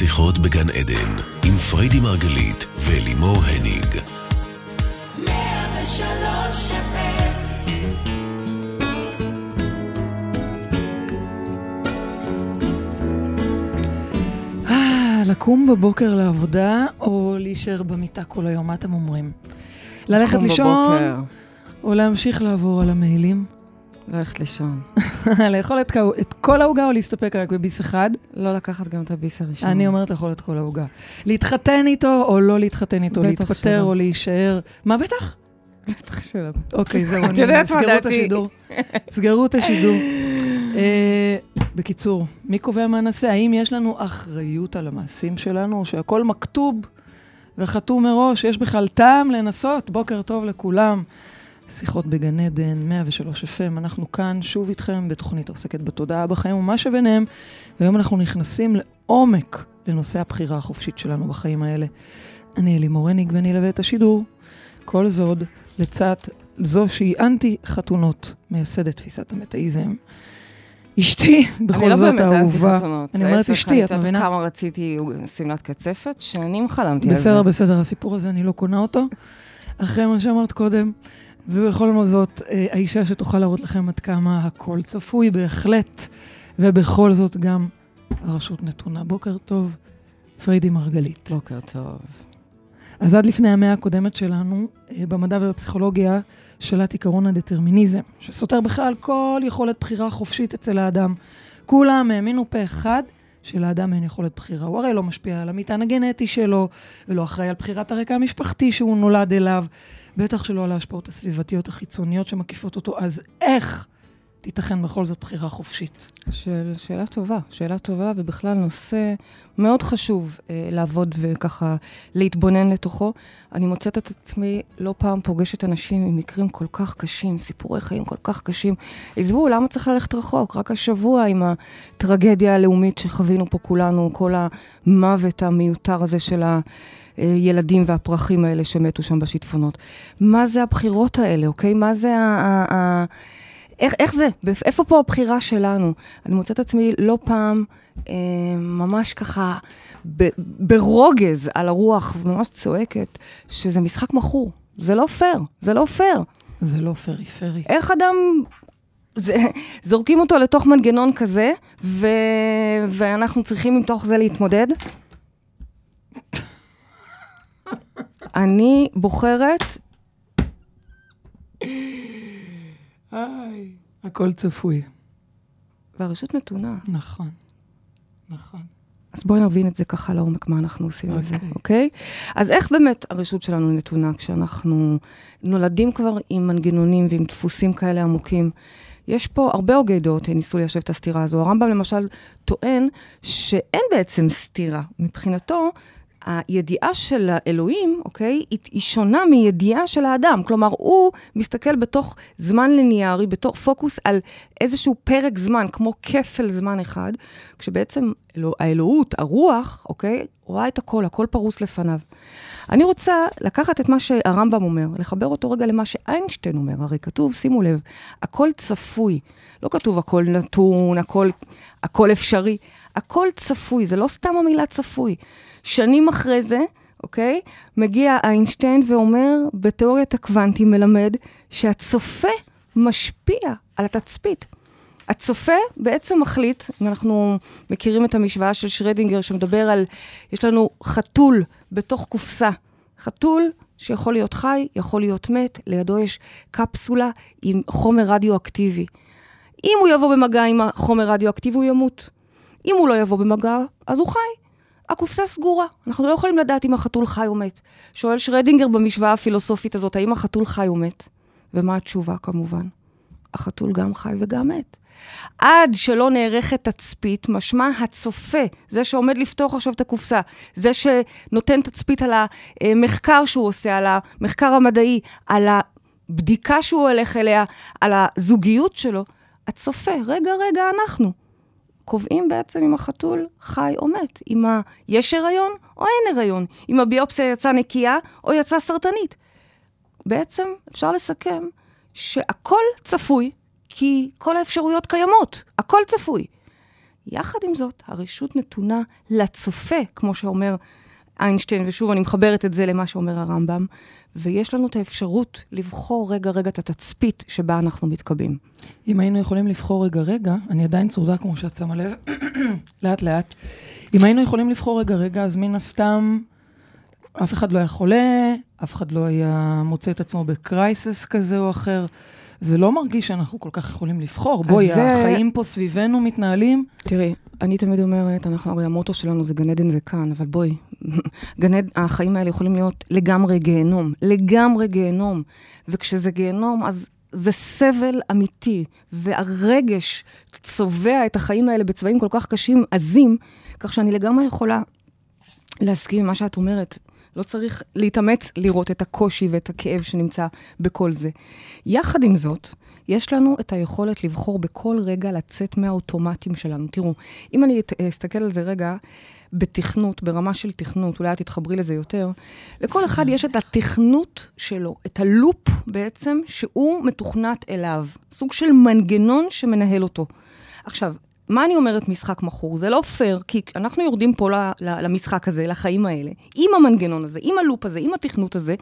שיחות בגן עדן, עם פריידי מרגלית ולימור הניג. אה, לקום בבוקר לעבודה או להישאר במיטה כל היום? מה אתם אומרים? ללכת לישון או להמשיך לעבור על המיילים? ללכת לישון. לאכול את, את כל העוגה או להסתפק רק בביס אחד? לא לקחת גם את הביס הראשון. אני אומרת לאכול את כל העוגה. להתחתן איתו או לא להתחתן איתו? להתפטר או להישאר? מה בטח? בטח שלא. אוקיי, זהו, אני... סגרו את השידור. סגרו את השידור. בקיצור, מי קובע מה נעשה? האם יש לנו אחריות על המעשים שלנו, שהכל מכתוב וחתום מראש? יש בכלל טעם לנסות? בוקר טוב לכולם. שיחות בגן עדן, 103 FM, אנחנו כאן שוב איתכם בתוכנית העוסקת בתודעה בחיים ומה שביניהם, והיום אנחנו נכנסים לעומק לנושא הבחירה החופשית שלנו בחיים האלה. אני אלי מורניג ואני אלווה את השידור. כל זאת לצד זו שהיא אנטי חתונות, מייסדת תפיסת המטאיזם. אשתי, בכל לא זאת אהובה. אני אומרת אשתי, את מבינה? אני כמה רציתי שמלת קצפת, שנים חלמתי על זה. בסדר, בסדר, הסיפור הזה, אני לא קונה אותו. אחרי מה שאמרת קודם, ובכל זאת, אה, האישה שתוכל להראות לכם עד כמה הכל צפוי בהחלט, ובכל זאת גם הרשות נתונה. בוקר טוב, פריידי מרגלית. בוקר טוב. אז עד לפני המאה הקודמת שלנו, אה, במדע ובפסיכולוגיה, שלט עיקרון הדטרמיניזם, שסותר בכלל כל יכולת בחירה חופשית אצל האדם. כולם האמינו פה אחד שלאדם אין יכולת בחירה. הוא הרי לא משפיע על המטען הגנטי שלו, ולא אחראי על בחירת הרקע המשפחתי שהוא נולד אליו, בטח שלא על ההשפעות הסביבתיות החיצוניות שמקיפות אותו. אז איך תיתכן בכל זאת בחירה חופשית? שאל, שאלה טובה, שאלה טובה, ובכלל נושא מאוד חשוב אה, לעבוד וככה להתבונן לתוכו. אני מוצאת את עצמי לא פעם פוגשת אנשים עם מקרים כל כך קשים, סיפורי חיים כל כך קשים. עזבו, למה צריך ללכת רחוק? רק השבוע עם הטרגדיה הלאומית שחווינו פה כולנו, כל המוות המיותר הזה של ה... הילדים והפרחים האלה שמתו שם בשיטפונות. מה זה הבחירות האלה, אוקיי? מה זה ה... ה, ה איך, איך זה? איפה פה הבחירה שלנו? אני מוצאת עצמי לא פעם אה, ממש ככה ב, ברוגז על הרוח, וממש צועקת, שזה משחק מכור. זה לא פייר, זה לא פייר. זה לא פרי פרי. איך אדם זה, זורקים אותו לתוך מנגנון כזה, ו, ואנחנו צריכים מתוך זה להתמודד? אני בוחרת... היי, הכל צפוי. והרשות נתונה. נכון, נכון. אז בואי נבין את זה ככה לעומק, מה אנחנו עושים עם זה, אוקיי? אוקיי? אז איך באמת הרשות שלנו נתונה כשאנחנו נולדים כבר עם מנגנונים ועם דפוסים כאלה עמוקים? יש פה הרבה הוגי דעות ניסו ליישב את הסתירה הזו. הרמב"ם למשל טוען שאין בעצם סתירה. מבחינתו, הידיעה של האלוהים, אוקיי, היא שונה מידיעה של האדם. כלומר, הוא מסתכל בתוך זמן ליניארי, בתוך פוקוס על איזשהו פרק זמן, כמו כפל זמן אחד, כשבעצם אלוה, האלוהות, הרוח, אוקיי, רואה את הכל, הכל פרוס לפניו. אני רוצה לקחת את מה שהרמב"ם אומר, לחבר אותו רגע למה שאיינשטיין אומר. הרי כתוב, שימו לב, הכל צפוי. לא כתוב הכל נתון, הכל, הכל אפשרי. הכל צפוי, זה לא סתם המילה צפוי. שנים אחרי זה, אוקיי? מגיע איינשטיין ואומר, בתיאוריית הקוונטים מלמד, שהצופה משפיע על התצפית. הצופה בעצם מחליט, אם אנחנו מכירים את המשוואה של שרדינגר שמדבר על, יש לנו חתול בתוך קופסה. חתול שיכול להיות חי, יכול להיות מת, לידו יש קפסולה עם חומר רדיואקטיבי. אם הוא יבוא במגע עם החומר רדיואקטיבי, הוא ימות. אם הוא לא יבוא במגע, אז הוא חי. הקופסה סגורה, אנחנו לא יכולים לדעת אם החתול חי או מת. שואל שרדינגר במשוואה הפילוסופית הזאת, האם החתול חי או מת? ומה התשובה כמובן? החתול גם חי וגם מת. עד שלא נערכת תצפית, משמע הצופה, זה שעומד לפתוח עכשיו את הקופסה, זה שנותן תצפית על המחקר שהוא עושה, על המחקר המדעי, על הבדיקה שהוא הולך אליה, על הזוגיות שלו, הצופה, רגע, רגע, אנחנו. קובעים בעצם אם החתול חי או מת, אם. יש הריון או אין הריון, אם הביופסיה יצאה נקייה או יצאה סרטנית. בעצם אפשר לסכם שהכל צפוי, כי כל האפשרויות קיימות, הכל צפוי. יחד עם זאת, הרשות נתונה לצופה, כמו שאומר איינשטיין, ושוב, אני מחברת את זה למה שאומר הרמב"ם, ויש לנו את האפשרות לבחור רגע-רגע את התצפית שבה אנחנו מתקבעים. אם היינו יכולים לבחור רגע-רגע, אני עדיין צרודה כמו שאת שמה לב, לאט-לאט. אם היינו יכולים לבחור רגע-רגע, אז מן הסתם אף אחד לא היה חולה, אף אחד לא היה מוצא את עצמו בקרייסס כזה או אחר. זה לא מרגיש שאנחנו כל כך יכולים לבחור. בואי, זה... החיים פה סביבנו מתנהלים. תראי, אני תמיד אומרת, אנחנו, הרי המוטו שלנו זה גן עדן זה כאן, אבל בואי, גן עדן, החיים האלה יכולים להיות לגמרי גיהנום, לגמרי גיהנום. וכשזה גיהנום, אז זה סבל אמיתי, והרגש צובע את החיים האלה בצבעים כל כך קשים, עזים, כך שאני לגמרי יכולה להסכים עם מה שאת אומרת. לא צריך להתאמץ לראות את הקושי ואת הכאב שנמצא בכל זה. יחד עם זאת, יש לנו את היכולת לבחור בכל רגע לצאת מהאוטומטים שלנו. תראו, אם אני אסתכל על זה רגע, בתכנות, ברמה של תכנות, אולי את תתחברי לזה יותר, לכל אחד יש את התכנות שלו, את הלופ בעצם, שהוא מתוכנת אליו. סוג של מנגנון שמנהל אותו. עכשיו, מה אני אומרת משחק מכור? זה לא פייר, כי אנחנו יורדים פה למשחק הזה, לחיים האלה, עם המנגנון הזה, עם הלופ הזה, עם התכנות הזה,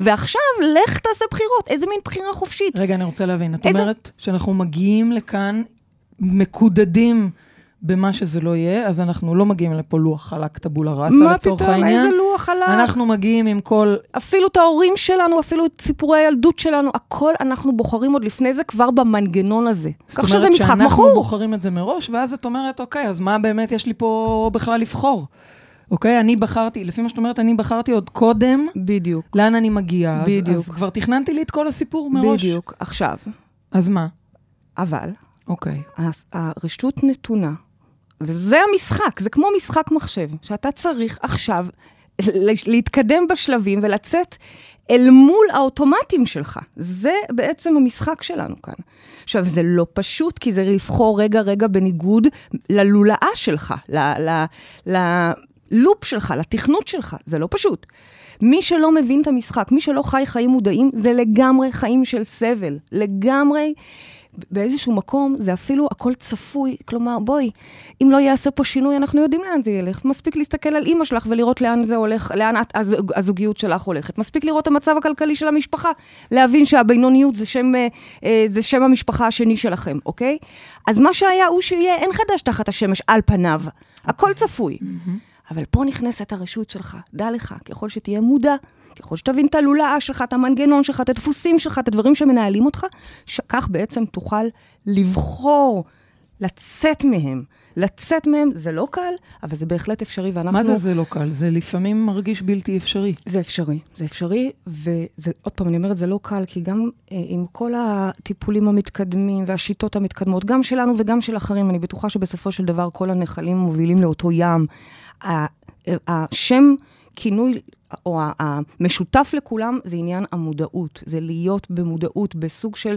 ועכשיו לך תעשה בחירות. איזה מין בחירה חופשית? רגע, אני רוצה להבין. את איזה... אומרת שאנחנו מגיעים לכאן מקודדים במה שזה לא יהיה, אז אנחנו לא מגיעים לפה לוח חלק טבולה ראסה, לצורך העניין. מה פתאום? איזה לוח חלק? אנחנו מגיעים עם כל... אפילו את ההורים שלנו, אפילו את סיפורי הילדות שלנו, הכל אנחנו בוחרים עוד לפני זה כבר במנגנון הזה. כך שזה משחק מכור. זאת אומרת שאנחנו בוחרים את זה מראש, ואז את אומרת, אוקיי, אז מה באמת יש לי פה בכלל לבחור? אוקיי? אני בחרתי, לפי מה שאת אומרת, אני בחרתי עוד קודם. בדיוק. לאן אני מגיעה. בדיוק. אז, אז כבר תכננתי לי את כל הסיפור מראש. בדיוק. עכשיו. אז מה? אבל. אוקיי. הרשות נתונה וזה המשחק, זה כמו משחק מחשב, שאתה צריך עכשיו להתקדם בשלבים ולצאת אל מול האוטומטים שלך. זה בעצם המשחק שלנו כאן. עכשיו, זה לא פשוט, כי זה לבחור רגע-רגע בניגוד ללולאה שלך, ללופ שלך, לתכנות שלך. זה לא פשוט. מי שלא מבין את המשחק, מי שלא חי חיים מודעים, זה לגמרי חיים של סבל. לגמרי באיזשהו מקום זה אפילו הכל צפוי. כלומר, בואי, אם לא יעשה פה שינוי, אנחנו יודעים לאן זה ילך. מספיק להסתכל על אימא שלך ולראות לאן זה הולך, לאן את, הזוג, הזוגיות שלך הולכת. מספיק לראות את המצב הכלכלי של המשפחה, להבין שהבינוניות זה שם, אה, אה, זה שם המשפחה השני שלכם, אוקיי? אז מה שהיה הוא שיהיה, אין חדש תחת השמש על פניו. הכל צפוי. Mm-hmm. אבל פה נכנסת הרשות שלך. דע לך, ככל שתהיה מודע, ככל שתבין את הלולאה שלך, את המנגנון שלך, את הדפוסים שלך, את הדברים שמנהלים אותך, כך בעצם תוכל לבחור לצאת מהם. לצאת מהם זה לא קל, אבל זה בהחלט אפשרי, ואנחנו... מה זה זה לא קל? זה לפעמים מרגיש בלתי אפשרי. זה אפשרי, זה אפשרי, וזה, עוד פעם, אני אומרת, זה לא קל, כי גם אה, עם כל הטיפולים המתקדמים והשיטות המתקדמות, גם שלנו וגם של אחרים, אני בטוחה שבסופו של דבר כל הנחלים מובילים לאותו ים. השם, כינוי או המשותף לכולם זה עניין המודעות, זה להיות במודעות, בסוג של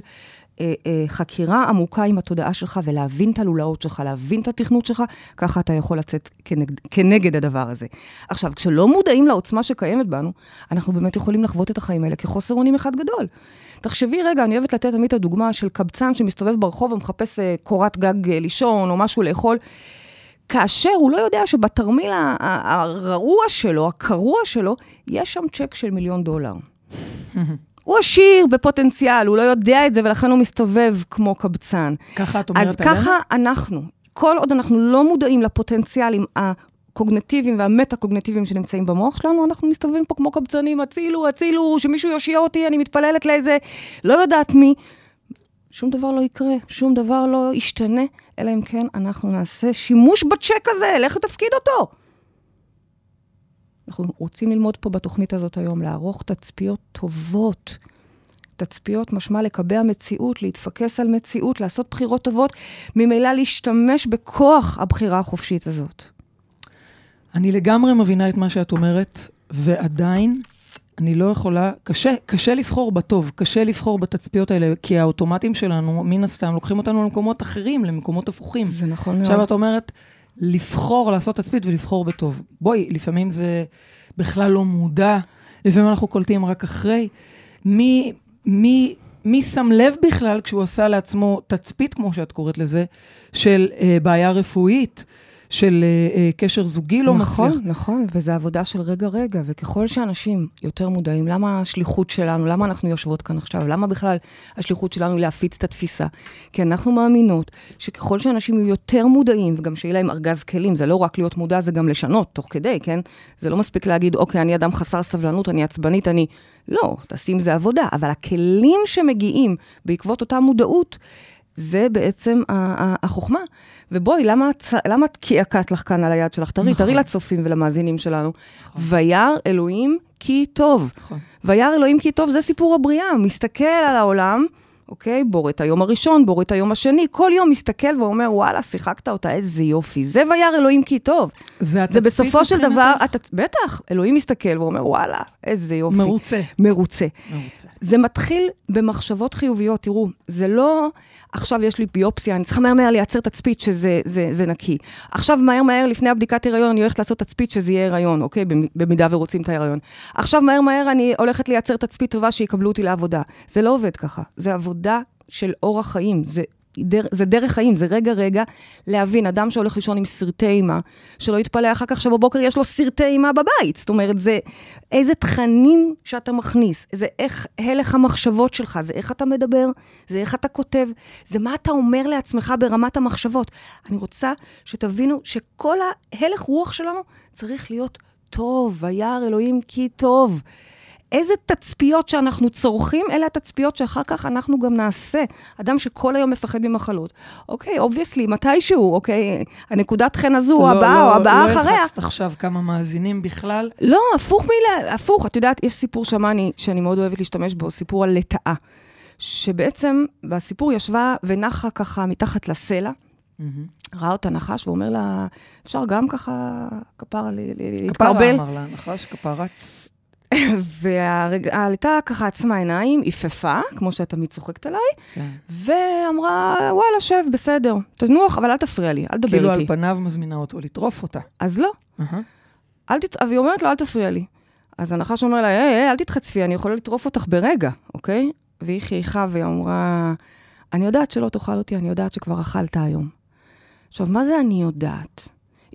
אה, אה, חקירה עמוקה עם התודעה שלך ולהבין את הלולאות שלך, להבין את התכנות שלך, ככה אתה יכול לצאת כנגד, כנגד הדבר הזה. עכשיו, כשלא מודעים לעוצמה שקיימת בנו, אנחנו באמת יכולים לחוות את החיים האלה כחוסר אונים אחד גדול. תחשבי רגע, אני אוהבת לתת תמיד את הדוגמה של קבצן שמסתובב ברחוב ומחפש אה, קורת גג אה, לישון או משהו לאכול. כאשר הוא לא יודע שבתרמיל הרעוע שלו, הקרוע שלו, יש שם צ'ק של מיליון דולר. הוא עשיר בפוטנציאל, הוא לא יודע את זה, ולכן הוא מסתובב כמו קבצן. ככה את אומרת עלינו? אז ככה אנחנו, כל עוד אנחנו לא מודעים לפוטנציאלים הקוגנטיביים והמטה-קוגנטיביים שנמצאים במוח שלנו, אנחנו מסתובבים פה כמו קבצנים, הצילו, הצילו, שמישהו יושיע אותי, אני מתפללת לאיזה, לא יודעת מי. שום דבר לא יקרה, שום דבר לא ישתנה, אלא אם כן אנחנו נעשה שימוש בצ'ק הזה, לך תפקיד אותו. אנחנו רוצים ללמוד פה בתוכנית הזאת היום, לערוך תצפיות טובות. תצפיות משמע לקבע מציאות, להתפקס על מציאות, לעשות בחירות טובות, ממילא להשתמש בכוח הבחירה החופשית הזאת. אני לגמרי מבינה את מה שאת אומרת, ועדיין אני לא יכולה, קשה, קשה לבחור בטוב, קשה לבחור בתצפיות האלה, כי האוטומטים שלנו, מן הסתם, לוקחים אותנו למקומות אחרים, למקומות הפוכים. זה נכון מאוד. עכשיו את אומרת, לבחור לעשות תצפית ולבחור בטוב. בואי, לפעמים זה בכלל לא מודע, לפעמים אנחנו קולטים רק אחרי. מי, מי מי שם לב בכלל כשהוא עשה לעצמו תצפית, כמו שאת קוראת לזה, של אה, בעיה רפואית, של אה, אה, קשר זוגי לא נכון, מצליח. נכון, נכון, וזו עבודה של רגע-רגע, וככל שאנשים יותר מודעים, למה השליחות שלנו, למה אנחנו יושבות כאן עכשיו, למה בכלל השליחות שלנו היא להפיץ את התפיסה? כי אנחנו מאמינות שככל שאנשים יהיו יותר מודעים, וגם שיהיה להם ארגז כלים, זה לא רק להיות מודע, זה גם לשנות תוך כדי, כן? זה לא מספיק להגיד, אוקיי, אני אדם חסר סבלנות, אני עצבנית, אני... לא, תעשי עם זה עבודה, אבל הכלים שמגיעים בעקבות אותה מודעות, זה בעצם החוכמה. ובואי, למה, למה את קעקעת לך כאן על היד שלך? תראי, נכון. תראי לצופים ולמאזינים שלנו. נכון. וירא אלוהים כי טוב. נכון. וירא אלוהים כי טוב, זה סיפור הבריאה. מסתכל על העולם, אוקיי? בורא את היום הראשון, בורא את היום השני, כל יום מסתכל ואומר, וואלה, שיחקת אותה, איזה יופי. זה וירא אלוהים כי טוב. זה זה בסופו של דבר, בטח, אלוהים מסתכל ואומר, וואלה, איזה יופי. מרוצה. מרוצה. מרוצה. זה מתחיל במחשבות חיוביות, תראו, זה לא... עכשיו יש לי ביופסיה, אני צריכה מהר מהר לייצר תצפית שזה זה, זה נקי. עכשיו מהר מהר לפני הבדיקת הריון אני הולכת לעשות תצפית שזה יהיה הריון, אוקיי? במידה ורוצים את ההריון. עכשיו מהר מהר אני הולכת לייצר תצפית טובה שיקבלו אותי לעבודה. זה לא עובד ככה, זה עבודה של אורח חיים, זה דר, זה דרך חיים, זה רגע-רגע להבין, אדם שהולך לישון עם סרטי אימה, שלא יתפלא אחר כך שבבוקר יש לו סרטי אימה בבית. זאת אומרת, זה איזה תכנים שאתה מכניס, זה איך הלך המחשבות שלך, זה איך אתה מדבר, זה איך אתה כותב, זה מה אתה אומר לעצמך ברמת המחשבות. אני רוצה שתבינו שכל ההלך רוח שלנו צריך להיות טוב, וירא אלוהים כי טוב. איזה תצפיות שאנחנו צורכים, אלה התצפיות שאחר כך אנחנו גם נעשה. אדם שכל היום מפחד ממחלות. אוקיי, obviously, מתישהו, אוקיי, הנקודת חן הזו, לא, הבאה לא, או הבאה לא אחריה. לא הלחצת עכשיו כמה מאזינים בכלל? לא, הפוך מילה, הפוך. את יודעת, יש סיפור שמעני, שאני מאוד אוהבת להשתמש בו, סיפור על לטאה. שבעצם בסיפור ישבה ונחה ככה מתחת לסלע. Mm-hmm. ראה אותה נחש ואומר לה, אפשר גם ככה כפרה להתקרבל? כפרה אמר לה, נחש, כפרה. והעלתה ככה עצמה עיניים, עיפפה, כמו שאת תמיד צוחקת עליי, כן. ואמרה, וואלה, שב, בסדר, תנוח, אבל אל תפריע לי, אל תדבר כאילו איתי. כאילו על פניו מזמינה אותו לטרוף אותה. אז לא. Uh-huh. אל תת... והיא אומרת לו, אל תפריע לי. אז הנחש אומר לה, היי, היי, אל תתחצפי, אני יכולה לטרוף אותך ברגע, אוקיי? והיא חייכה והיא אמרה, אני יודעת שלא תאכל אותי, אני יודעת שכבר אכלת היום. עכשיו, מה זה אני יודעת?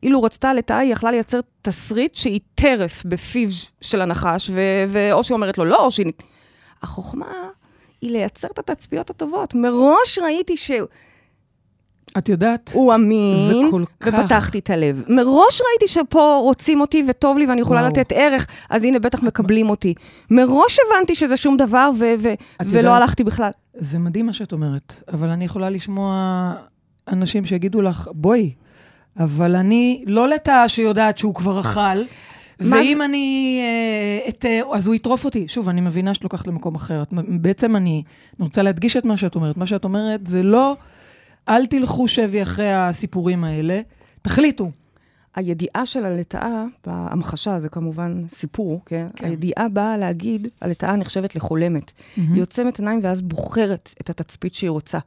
אילו רצתה לטאה, היא יכלה לייצר תסריט שהיא טרף בפיו של הנחש, ו- ואו שהיא אומרת לו לא, או שהיא... החוכמה היא לייצר את התצפיות הטובות. מראש ראיתי ש... את יודעת, הוא אמין, ופתחתי את הלב. מראש ראיתי שפה רוצים אותי וטוב לי ואני יכולה וואו. לתת ערך, אז הנה, בטח מקבלים אותי. מראש הבנתי שזה שום דבר, ו- ו- ולא יודעת, הלכתי בכלל. זה מדהים מה שאת אומרת, אבל אני יכולה לשמוע אנשים שיגידו לך, בואי, אבל אני לא לטאה שיודעת שהוא כבר אכל. ואם אני... אה, את, אה, אז הוא יטרוף אותי. שוב, אני מבינה שאת לוקחת למקום אחר. בעצם אני, אני רוצה להדגיש את מה שאת אומרת. מה שאת אומרת זה לא, אל תלכו שבי אחרי הסיפורים האלה, תחליטו. הידיעה של הלטאה, בהמחשה, זה כמובן סיפור, כן? כן. הידיעה באה להגיד, הלטאה נחשבת לחולמת. Mm-hmm. היא עוצמת עיניים ואז בוחרת את התצפית שהיא רוצה.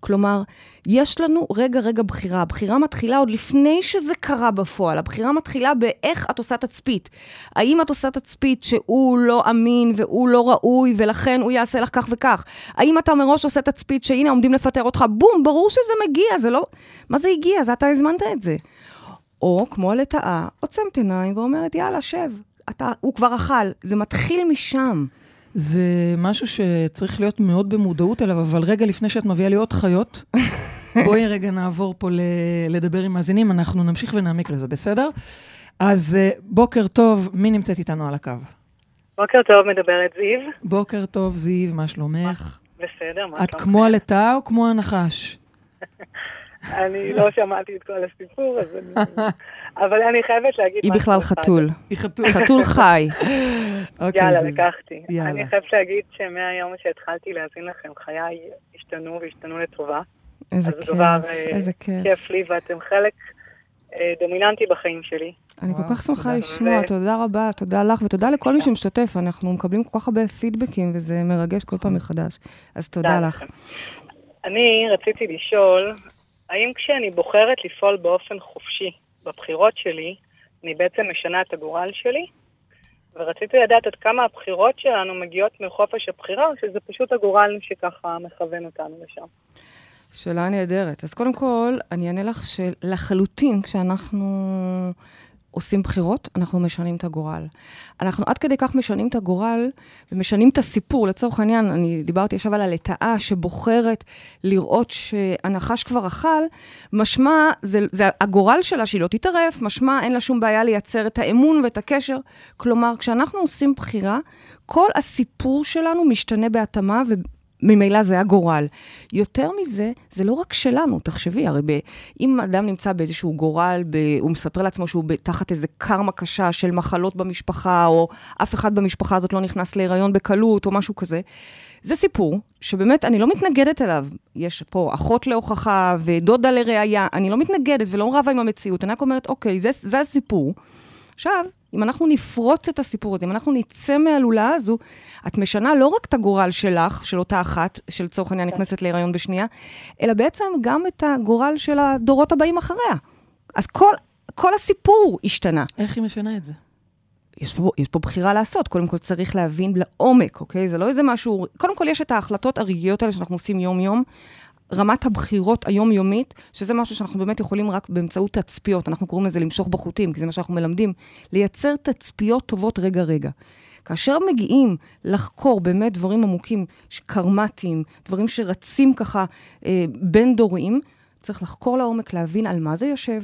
כלומר, יש לנו רגע רגע בחירה. הבחירה מתחילה עוד לפני שזה קרה בפועל. הבחירה מתחילה באיך את עושה תצפית. האם את עושה תצפית שהוא לא אמין והוא לא ראוי ולכן הוא יעשה לך כך וכך? האם אתה מראש עושה תצפית שהנה עומדים לפטר אותך, בום, ברור שזה מגיע, זה לא... מה זה הגיע? זה אתה הזמנת את זה. או כמו הלטאה, עוצמת עיניים ואומרת, יאללה, שב. אתה, הוא כבר אכל. זה מתחיל משם. זה משהו שצריך להיות מאוד במודעות אליו, אבל רגע לפני שאת מביאה לי עוד חיות, בואי רגע נעבור פה ל- לדבר עם מאזינים, אנחנו נמשיך ונעמיק לזה, בסדר? אז אה, בוקר טוב, מי נמצאת איתנו על הקו? בוקר טוב, מדברת זיו. בוקר טוב, זיו, מה שלומך? בסדר, מה שלומך? את כמו הלטאה או כמו הנחש? אני לא שמעתי את כל הסיפור, אז אני... אבל אני חייבת להגיד היא בכלל חתול. היא חתול. חתול חי. אוקיי, יאללה, לקחתי. אני חייבת להגיד שמהיום שהתחלתי להאזין לכם, חיי השתנו והשתנו לטובה. איזה כיף, איזה כיף. כיף לי, ואתם חלק אה, דומיננטי בחיים שלי. אני כל כך שמחה לשמוע, תודה רבה, תודה לך, ותודה לכל מי שמשתתף. אנחנו מקבלים כל כך הרבה פידבקים, וזה מרגש כל פעם מחדש. אז תודה לך. אני רציתי לשאול, האם כשאני בוחרת לפעול באופן חופשי בבחירות שלי, אני בעצם משנה את הגורל שלי? ורציתי לדעת עד כמה הבחירות שלנו מגיעות מחופש הבחירה, או שזה פשוט הגורל שככה מכוון אותנו לשם. שאלה נהדרת. אז קודם כל, אני אענה לך שלחלוטין, כשאנחנו עושים בחירות, אנחנו משנים את הגורל. אנחנו עד כדי כך משנים את הגורל ומשנים את הסיפור. לצורך העניין, אני דיברתי עכשיו על הלטאה שבוחרת לראות שהנחש כבר אכל, משמע, זה, זה הגורל שלה שהיא לא תתערף, משמע אין לה שום בעיה לייצר את האמון ואת הקשר. כלומר, כשאנחנו עושים בחירה, כל הסיפור שלנו משתנה בהתאמה, ממילא זה הגורל. יותר מזה, זה לא רק שלנו, תחשבי, הרי ב, אם אדם נמצא באיזשהו גורל, ב, הוא מספר לעצמו שהוא תחת איזה קרמה קשה של מחלות במשפחה, או אף אחד במשפחה הזאת לא נכנס להיריון בקלות, או משהו כזה, זה סיפור שבאמת אני לא מתנגדת אליו. יש פה אחות להוכחה ודודה לראייה, אני לא מתנגדת ולא רבה עם המציאות, אני רק אומרת, אוקיי, זה, זה הסיפור. עכשיו, אם אנחנו נפרוץ את הסיפור הזה, אם אנחנו נצא מהלולה הזו, את משנה לא רק את הגורל שלך, של אותה אחת, שלצורך העניין נכנסת להיריון בשנייה, אלא בעצם גם את הגורל של הדורות הבאים אחריה. אז כל, כל הסיפור השתנה. איך היא משנה את זה? יש פה, יש פה בחירה לעשות. קודם כל צריך להבין לעומק, אוקיי? זה לא איזה משהו... קודם כל יש את ההחלטות הרגעיות האלה שאנחנו עושים יום-יום. רמת הבחירות היומיומית, שזה משהו שאנחנו באמת יכולים רק באמצעות תצפיות, אנחנו קוראים לזה למשוך בחוטים, כי זה מה שאנחנו מלמדים, לייצר תצפיות טובות רגע-רגע. כאשר מגיעים לחקור באמת דברים עמוקים, קרמטיים, דברים שרצים ככה אה, בין דורים, צריך לחקור לעומק, להבין על מה זה יושב,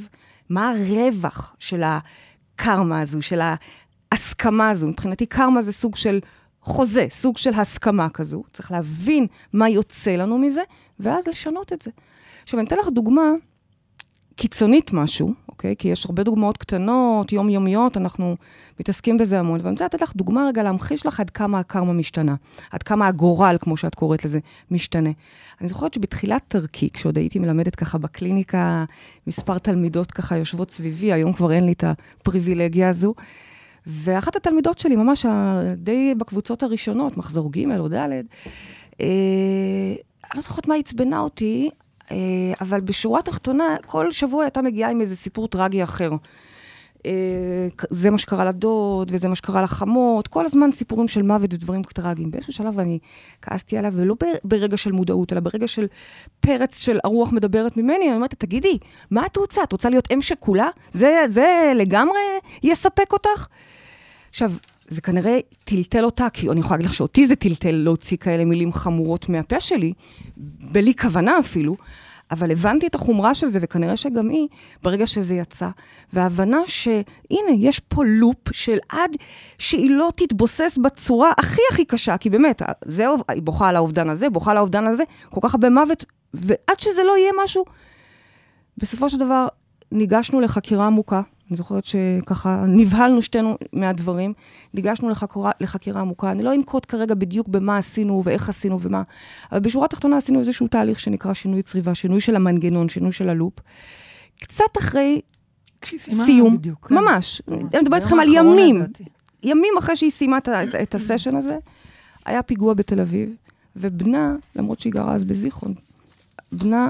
מה הרווח של הקרמה הזו, של ההסכמה הזו. מבחינתי קרמה זה סוג של חוזה, סוג של הסכמה כזו. צריך להבין מה יוצא לנו מזה, ואז לשנות את זה. עכשיו, אני אתן לך דוגמה קיצונית משהו, אוקיי? כי יש הרבה דוגמאות קטנות, יומיומיות, אנחנו מתעסקים בזה המון, ואני רוצה לתת לך דוגמה רגע להמחיש לך עד כמה הקרמה משתנה, עד כמה הגורל, כמו שאת קוראת לזה, משתנה. אני זוכרת שבתחילת דרכי, כשעוד הייתי מלמדת ככה בקליניקה, מספר תלמידות ככה יושבות סביבי, היום כבר אין לי את הפריבילגיה הזו, ואחת התלמידות שלי, ממש די בקבוצות הראשונות, מחזור ג' או ד', אה, אני לא זוכרת מה עצבנה אותי, אה, אבל בשורה התחתונה, כל שבוע הייתה מגיעה עם איזה סיפור טרגי אחר. אה, זה מה שקרה לדוד, וזה מה שקרה לחמות, כל הזמן סיפורים של מוות ודברים טרגיים. באיזשהו שלב אני כעסתי עליו, ולא ברגע של מודעות, אלא ברגע של פרץ של הרוח מדברת ממני, אני אומרת, תגידי, מה את רוצה? את רוצה להיות אם שכולה? זה, זה לגמרי יספק אותך? עכשיו, זה כנראה טלטל אותה, כי אני יכולה להגיד לך שאותי זה טלטל להוציא כאלה מילים חמורות מהפה שלי, בלי כוונה אפילו, אבל הבנתי את החומרה של זה, וכנראה שגם היא, ברגע שזה יצא, וההבנה שהנה, יש פה לופ של עד שהיא לא תתבוסס בצורה הכי הכי קשה, כי באמת, זה, היא בוכה על האובדן הזה, בוכה על האובדן הזה, כל כך הרבה מוות, ועד שזה לא יהיה משהו, בסופו של דבר ניגשנו לחקירה עמוקה, אני זוכרת שככה נבהלנו שתינו מהדברים, ניגשנו לחקירה, לחקירה עמוקה. אני לא אנקוט כרגע בדיוק במה עשינו ואיך עשינו ומה, אבל בשורה התחתונה עשינו איזשהו תהליך שנקרא שינוי צריבה, שינוי של המנגנון, שינוי של הלופ. קצת אחרי סיום, בדיוק, כן. ממש. ממש. אני מדברת איתכם על ימים. ימים אחרי שהיא סיימה את, את הסשן הזה, היה פיגוע בתל אביב, ובנה, למרות שהיא גרה אז בזיכרון, בנה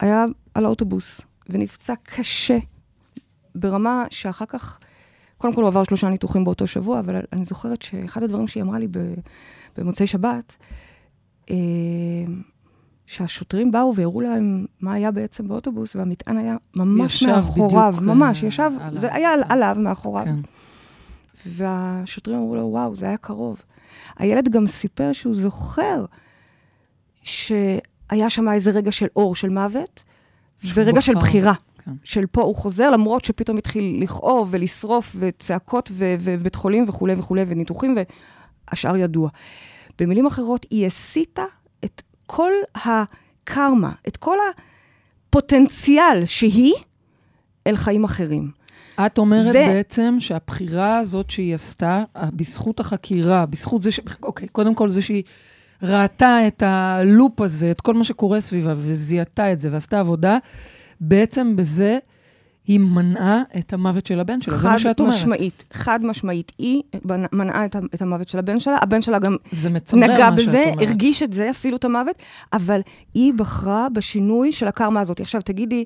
היה על האוטובוס, ונפצע קשה. ברמה שאחר כך, קודם כל הוא עבר שלושה ניתוחים באותו שבוע, אבל אני זוכרת שאחד הדברים שהיא אמרה לי במוצאי שבת, אה, שהשוטרים באו והראו להם מה היה בעצם באוטובוס, והמטען היה ממש מאחוריו, בדיוק, ממש, אה, ישב, עליו, זה היה. עליו מאחוריו. כן. והשוטרים אמרו לו, וואו, זה היה קרוב. הילד גם סיפר שהוא זוכר שהיה שם איזה רגע של אור, של מוות, ורגע של בחירה. כן. של פה הוא חוזר, למרות שפתאום התחיל לכאוב ולשרוף וצעקות ובית חולים וכולי וכולי וניתוחים, והשאר ידוע. במילים אחרות, היא הסיטה את כל הקרמה, את כל הפוטנציאל שהיא, אל חיים אחרים. את אומרת זה... בעצם שהבחירה הזאת שהיא עשתה, בזכות החקירה, בזכות זה ש... אוקיי, קודם כל זה שהיא ראתה את הלופ הזה, את כל מה שקורה סביבה, וזיהתה את זה, ועשתה עבודה, בעצם בזה היא מנעה את המוות של הבן שלה, זה מה שאת אומרת. חד משמעית, חד משמעית. היא מנעה את, את המוות של הבן שלה, הבן שלה גם נגע בזה, הרגיש את זה, אפילו את המוות, אבל היא בחרה בשינוי של הקרמה הזאת. עכשיו, תגידי,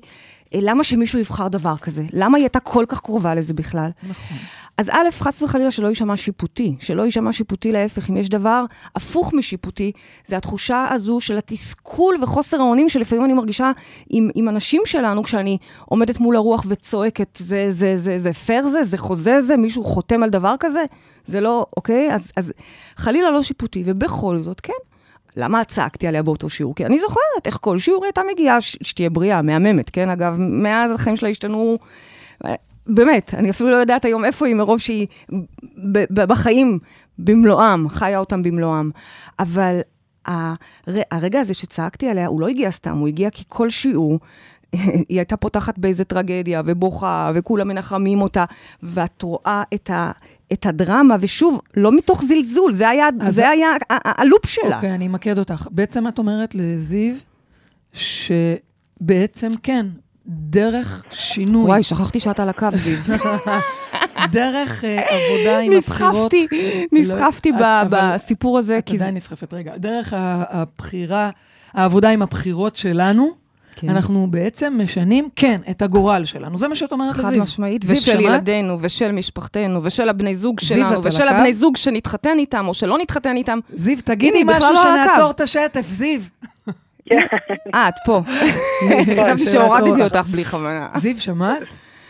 אה, למה שמישהו יבחר דבר כזה? למה היא הייתה כל כך קרובה לזה בכלל? נכון. אז א', חס וחלילה שלא יישמע שיפוטי, שלא יישמע שיפוטי להפך, אם יש דבר הפוך משיפוטי, זה התחושה הזו של התסכול וחוסר האונים שלפעמים אני מרגישה עם, עם אנשים שלנו, כשאני עומדת מול הרוח וצועקת, זה, זה, זה, זה פייר זה, זה חוזה זה, מישהו חותם על דבר כזה? זה לא, אוקיי? אז, אז חלילה לא שיפוטי, ובכל זאת, כן. למה צעקתי עליה באותו שיעור? כי אני זוכרת איך כל שיעור הייתה מגיעה, ש- שתהיה בריאה, מהממת, כן? אגב, מאז החיים שלה השתנו באמת, אני אפילו לא יודעת היום איפה היא, מרוב שהיא בחיים במלואם, חיה אותם במלואם. אבל הר, הרגע הזה שצעקתי עליה, הוא לא הגיע סתם, הוא הגיע כי כל שיעור, היא הייתה פותחת באיזה טרגדיה ובוכה, וכולם מנחמים אותה, ואת רואה את ה... את הדרמה, ושוב, לא מתוך זלזול, זה היה, זה היה הלופ שלה. אוקיי, אני אמקד אותך. בעצם את אומרת לזיו, שבעצם כן, דרך שינוי. וואי, שכחתי שאת על הקו, זיו. דרך uh, עבודה עם הבחירות. נסחפתי לא, בסיפור הזה. את עדיין נסחפת, רגע. דרך הבחירה, העבודה עם הבחירות שלנו, כן. אנחנו בעצם משנים, כן, את הגורל שלנו. זה מה שאת אומרת לזיו. חד משמעית, ושל שמעת? ילדינו, ושל משפחתנו, ושל הבני זוג שלנו, ושל הבני זוג שנתחתן איתם, או שלא נתחתן איתם. זיו, תגידי משהו לא שנעצור את השטף, זיו. אה, את פה. חשבתי שהורדתי אותך בלי כוונה. זיו, שמעת?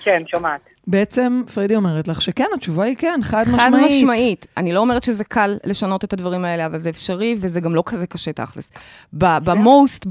כן, שומעת. בעצם פריידי אומרת לך שכן, התשובה היא כן, חד משמעית. חד משמעית. אני לא אומרת שזה קל לשנות את הדברים האלה, אבל זה אפשרי, וזה גם לא כזה קשה תכלס. במוסט,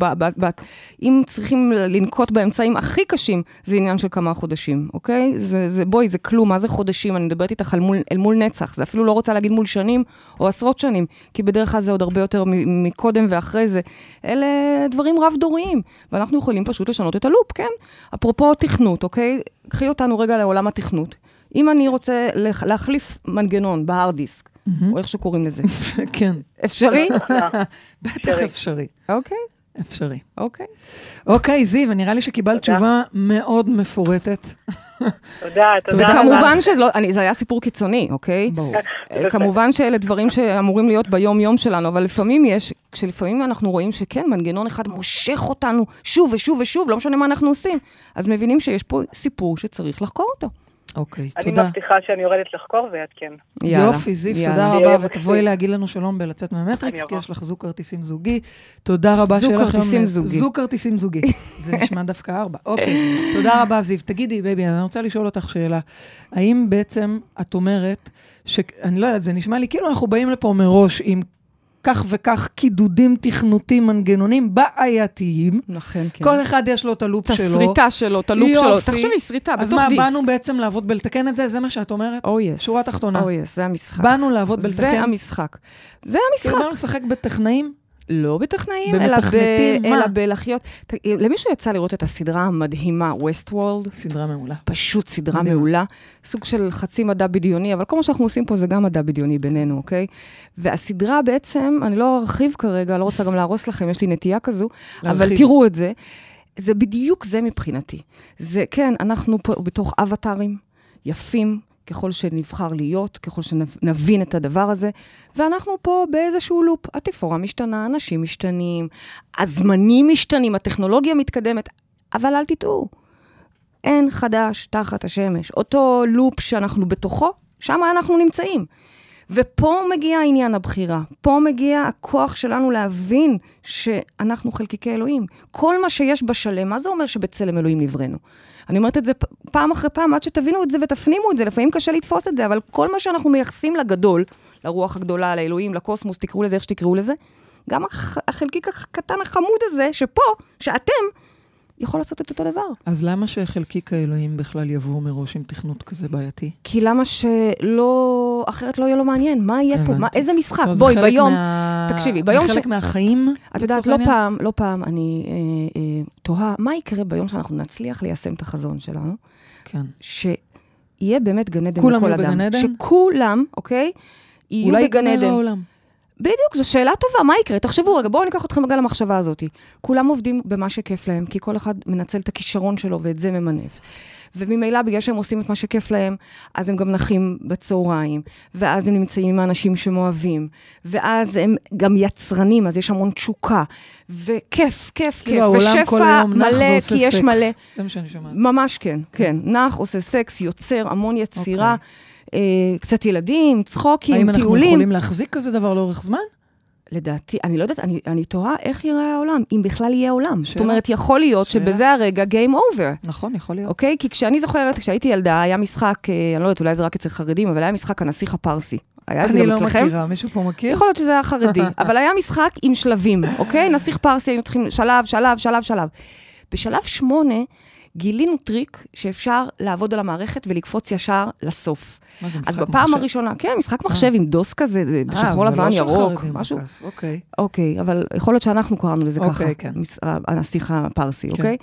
אם צריכים לנקוט באמצעים הכי קשים, זה עניין של כמה חודשים, אוקיי? זה, זה, בואי, זה כלום, מה זה חודשים? אני מדברת איתך מול, אל מול נצח, זה אפילו לא רוצה להגיד מול שנים או עשרות שנים, כי בדרך כלל זה עוד הרבה יותר מקודם ואחרי זה. אלה דברים רב-דוריים, ואנחנו יכולים פשוט לשנות את הלופ, כן? אפרופו תכנות, אוקיי? קחי אותנו רגע לעולם התכנות. אם אני רוצה להחליף מנגנון בהארד דיסק, או איך שקוראים לזה. כן. אפשרי? בטח אפשרי. אוקיי. אפשרי. אוקיי. אוקיי, זיו, נראה לי שקיבלת תשובה מאוד מפורטת. תודה, תודה. וכמובן שלא, אני, זה היה סיפור קיצוני, אוקיי? ברור. כמובן שאלה דברים שאמורים להיות ביום-יום שלנו, אבל לפעמים יש, כשלפעמים אנחנו רואים שכן, מנגנון אחד מושך אותנו שוב ושוב ושוב, לא משנה מה אנחנו עושים, אז מבינים שיש פה סיפור שצריך לחקור אותו. אוקיי, אוקיי, תודה. אני מבטיחה שאני יורדת לחקור ואעדכן. יאללה. יופי, זיו, תודה רבה, ותבואי להגיד לנו שלום בלצאת מהמטריקס, כי יש לך זוג כרטיסים זוגי. תודה רבה שלכם. זוג כרטיסים זוגי. זוג כרטיסים זוגי. זה נשמע דווקא ארבע. אוקיי, תודה רבה, זיו. תגידי, בייבי, אני רוצה לשאול אותך שאלה. האם בעצם את אומרת, אני לא יודעת, זה נשמע לי כאילו אנחנו באים לפה מראש עם כך וכך קידודים, תכנותים, מנגנונים בעייתיים. נכון, כן. כל אחד יש לו את הלופ שלו. את השריטה שלו, את הלופ שלו. תחשבי, שריטה, בתוך דיסק. אז מה, באנו בעצם לעבוד בלתקן את זה? זה מה שאת אומרת? oh, yes. שורה תחתונה. oh, yes, זה המשחק. באנו לעבוד בלתקן. זה המשחק. זה המשחק. כאילו באנו לשחק בטכנאים? לא בטכנאים, אלא, ב... אלא בלחיות. ת... למישהו יצא לראות את הסדרה המדהימה, West World? סדרה מעולה. פשוט סדרה מדהימה. מעולה. סוג של חצי מדע בדיוני, אבל כל מה שאנחנו עושים פה זה גם מדע בדיוני בינינו, אוקיי? והסדרה בעצם, אני לא ארחיב כרגע, לא רוצה גם להרוס לכם, יש לי נטייה כזו, להרחיב. אבל תראו את זה. זה בדיוק זה מבחינתי. זה, כן, אנחנו פה בתוך אבטארים יפים, ככל שנבחר להיות, ככל שנבין את הדבר הזה, ואנחנו פה באיזשהו לופ. התפאורה משתנה, אנשים משתנים, הזמנים משתנים, הטכנולוגיה מתקדמת, אבל אל תטעו, אין חדש תחת השמש. אותו לופ שאנחנו בתוכו, שם אנחנו נמצאים. ופה מגיע עניין הבחירה, פה מגיע הכוח שלנו להבין שאנחנו חלקיקי אלוהים. כל מה שיש בשלם, מה זה אומר שבצלם אלוהים נבראנו? אני אומרת את זה פעם אחרי פעם, עד שתבינו את זה ותפנימו את זה, לפעמים קשה לתפוס את זה, אבל כל מה שאנחנו מייחסים לגדול, לרוח הגדולה, לאלוהים, לקוסמוס, תקראו לזה איך שתקראו לזה, גם החלקיק הקטן החמוד הזה, שפה, שאתם, יכול לעשות את אותו דבר. אז למה שחלקיק האלוהים בכלל יבוא מראש עם תכנות כזה בעייתי? כי למה שלא, אחרת לא יהיה לו מעניין, מה יהיה פה, מה, איזה משחק? בואי, ביום, מה... תקשיבי, ביום ש... חלק מהחיים? את יודעת, לא פעם, לא פעם, אני אה, אה, תוהה, מה יקרה ביום שאנחנו נצליח ליישם את החזון שלנו? כן. שיהיה באמת גן עדן לכל אדם. כולם יהיו בגן עדן? שכולם, אוקיי? יהיו בגן עדן. אולי ייגמר העולם. בדיוק, זו שאלה טובה, מה יקרה? תחשבו רגע, בואו ניקח אתכם רגע למחשבה הזאת. כולם עובדים במה שכיף להם, כי כל אחד מנצל את הכישרון שלו ואת זה ממנף. וממילא, בגלל שהם עושים את מה שכיף להם, אז הם גם נחים בצהריים, ואז הם נמצאים עם האנשים שהם אוהבים, ואז הם גם יצרנים, אז יש המון תשוקה, וכיף, כיף, כיף, ושפע מלא, כי יש מלא. זה מה שאני שומעת. ממש כן, כן. נח, עושה סקס, יוצר, המון יצירה. Okay. אה, קצת ילדים, צחוקים, טיולים. האם אנחנו יכולים להחזיק כזה דבר לאורך זמן? לדעתי, אני לא יודעת, אני, אני תוהה איך יראה העולם, אם בכלל יהיה עולם. שאלה. זאת אומרת, יכול להיות שאלה. שבזה הרגע Game over. נכון, יכול להיות. אוקיי? כי כשאני זוכרת, כשהייתי ילדה, היה משחק, אה, אני לא יודעת, אולי זה רק אצל חרדים, אבל היה משחק הנסיך הפרסי. היה את זה גם לא אצלכם? אני לא מכירה, מישהו פה מכיר? יכול להיות שזה היה חרדי, אבל היה משחק עם שלבים, אוקיי? נסיך פרסי, היינו צריכים שלב, שלב, שלב, שלב. בשלב שמונה, גילינו טריק שאפשר לעבוד על המערכת ולקפוץ ישר לסוף. מה זה, משחק מחשב? אז בפעם מחשב? הראשונה, כן, משחק מחשב עם DOS כזה, זה בשחור לבן, לא ירוק, משהו. אוקיי. אוקיי, אבל יכול להיות שאנחנו קראנו לזה אוקיי, ככה, כן. מס- הנסיך הפרסי, כן. אוקיי?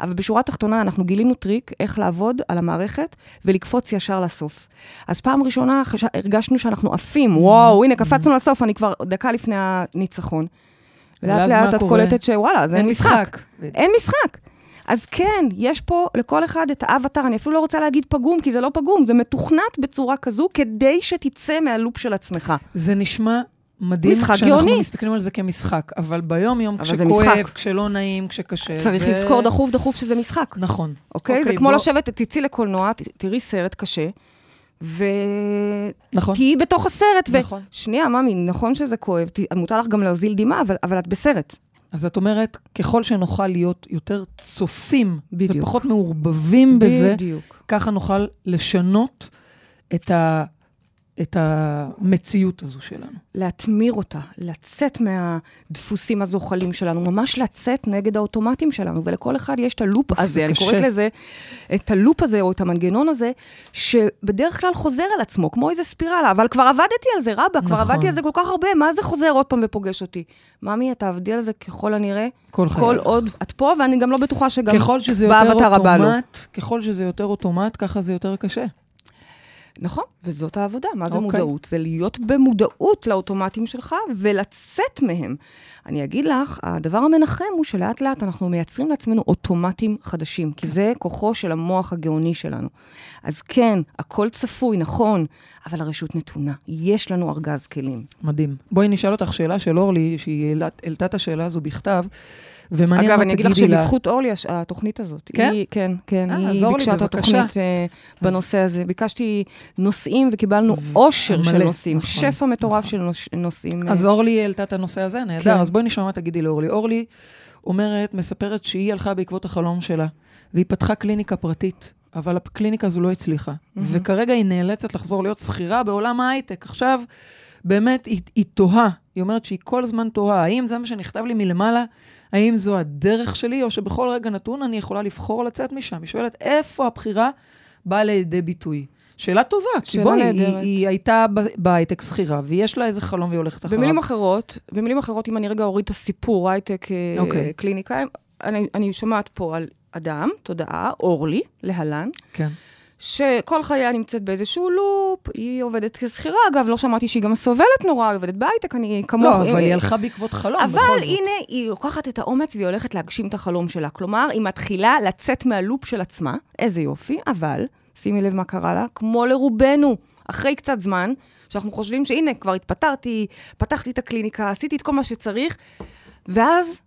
אבל בשורה התחתונה, אנחנו גילינו טריק איך לעבוד על המערכת ולקפוץ ישר לסוף. אז פעם ראשונה חש... הרגשנו שאנחנו עפים, וואו, הנה, קפצנו לסוף, אני כבר דקה לפני הניצחון. ולאט לאט את? קולטת שוואלה, זה אין משחק. אין משחק. אז כן, יש פה לכל אחד את האבטר, אני אפילו לא רוצה להגיד פגום, כי זה לא פגום, זה מתוכנת בצורה כזו כדי שתצא מהלופ של עצמך. זה נשמע מדהים משחק כשאנחנו גאוני. מסתכלים על זה כמשחק, אבל ביום-יום, זה כשכואב. כשלא נעים, כשקשה, צריך זה... לזכור דחוף דחוף שזה משחק. נכון. אוקיי? זה אוקיי, כמו בוא- לשבת, תצאי לקולנוע, ת- תראי סרט קשה, ותהיי נכון. בתוך הסרט, ו... נכון. שנייה, ממי, נכון שזה כואב, ת- מותר לך גם להוזיל דמעה, אבל, אבל את בסרט. אז את אומרת, ככל שנוכל להיות יותר צופים, בדיוק. ופחות מעורבבים בזה, בדיוק. ככה נוכל לשנות את, ה, את המציאות הזו שלנו. להתמיר אותה, לצאת מהדפוסים הזוחלים שלנו, ממש לצאת נגד האוטומטים שלנו, ולכל אחד יש את הלופ זה הזה, אני קשה. קוראת לזה, את הלופ הזה, או את המנגנון הזה, שבדרך כלל חוזר על עצמו, כמו איזה ספירלה, אבל כבר עבדתי על זה, רבה, כבר נכון. עבדתי על זה כל כך הרבה, מה זה חוזר עוד פעם ופוגש אותי? ממי, את תעבדי על זה ככל הנראה, כל כל. עוד את פה, ואני גם לא בטוחה שגם הבא לא. אוטומט, ככל שזה יותר אוטומט, ככה זה יותר קשה. נכון, וזאת העבודה. מה זה אוקיי. מודעות? זה להיות במודעות לאוטומטים שלך ולצאת מהם. אני אגיד לך, הדבר המנחם הוא שלאט לאט אנחנו מייצרים לעצמנו אוטומטים חדשים, כי זה כוחו של המוח הגאוני שלנו. אז כן, הכל צפוי, נכון, אבל הרשות נתונה. יש לנו ארגז כלים. מדהים. בואי נשאל אותך שאלה של אורלי, שהיא העלתה את השאלה הזו בכתב, ומעניין אגב, אני אגיד לך. שבזכות אורלי, התוכנית הזאת. כן? היא, כן, כן. אה, היא ביקשה את. התוכנית אה, בנושא הזה. ביקשתי נושאים וקיבלנו עושר של נושאים. נכון, שפע מטורף נכון. של נוש- נושאים. אה, אז אורלי העלתה את הנושא הזה, נהדר. כן. אז בואי נשמע מה תגידי לאורלי. אורלי אומרת, מספרת שהיא הלכה בעקבות החלום שלה, והיא פתחה קליניקה פרטית, אבל הקליניקה הזו לא הצליחה. וכרגע היא נאלצת לחזור להיות שכירה בעולם ההייטק. עכשיו, באמת, היא, היא תוהה. היא אומרת שהיא כל הזמן תוהה, האם זה מה שנכתב לי מלמעלה? האם זו הדרך שלי, או שבכל רגע נתון אני יכולה לבחור לצאת משם? היא שואלת, איפה הבחירה באה לידי ביטוי? שאלה טובה, כי בואי, היא. היא הייתה בהייטק שכירה, ויש לה איזה חלום והיא הולכת אחריו. במילים אחרות, במילים אחרות, אם אני רגע אוריד את הסיפור, הייטק, אה, אוקיי. קליניקה, אני, אני שומעת פה על אדם, תודעה, אורלי, להלן, כן. שכל חייה נמצאת באיזשהו לופ, היא עובדת כשכירה, אגב, לא שמעתי שהיא גם סובלת נורא, היא עובדת בהייטק, אני כמוך. לא, אבל אה, היא הלכה בעקבות חלום, אבל בכל זאת. הנה, היא לוקחת את האומץ והיא הולכת להגשים את החלום שלה. כלומר, היא מתחילה לצאת מהלופ של עצמה, איזה יופי, אבל, שימי לב מה קרה לה, כמו לרובנו, אחרי קצת זמן, שאנחנו חושבים שהנה, כבר התפטרתי, פתחתי את הקליניקה, עשיתי את כל מה שצריך, ואז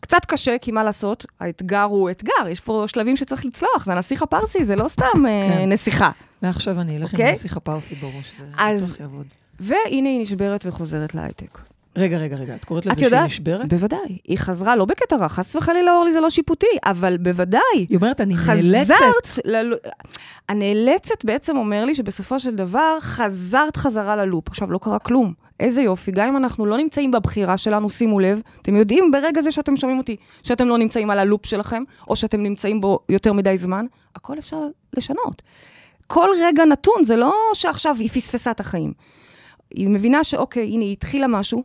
קצת קשה, כי מה לעשות, האתגר הוא אתגר, יש פה שלבים שצריך לצלוח, זה הנסיך הפרסי, זה לא סתם אה, כן. נסיכה. ועכשיו אני אלך עם אוקיי? הנסיך הפרסי בראש, זה אז- בטוח יעבוד. והנה היא נשברת וחוזרת להייטק. רגע, רגע, רגע, את קוראת לזה את שהיא יודעת? נשברת? בוודאי. היא חזרה, לא בקטע רע, חס וחלילה, אורלי, זה לא שיפוטי, אבל בוודאי. היא אומרת, אני נאלצת. חזרת, ל... הנאלצת בעצם אומר לי שבסופו של דבר חזרת חזרה ללופ. עכשיו, לא קרה כלום. איזה יופי, גם אם אנחנו לא נמצאים בבחירה שלנו, שימו לב, אתם יודעים ברגע זה שאתם שומעים אותי, שאתם לא נמצאים על הלופ שלכם, או שאתם נמצאים בו יותר מדי זמן, הכל אפשר לשנות. כל רגע נתון, זה לא שעכשיו היא פספסה את החיים. היא מבינה שאוקיי, הנה, היא התחילה משהו,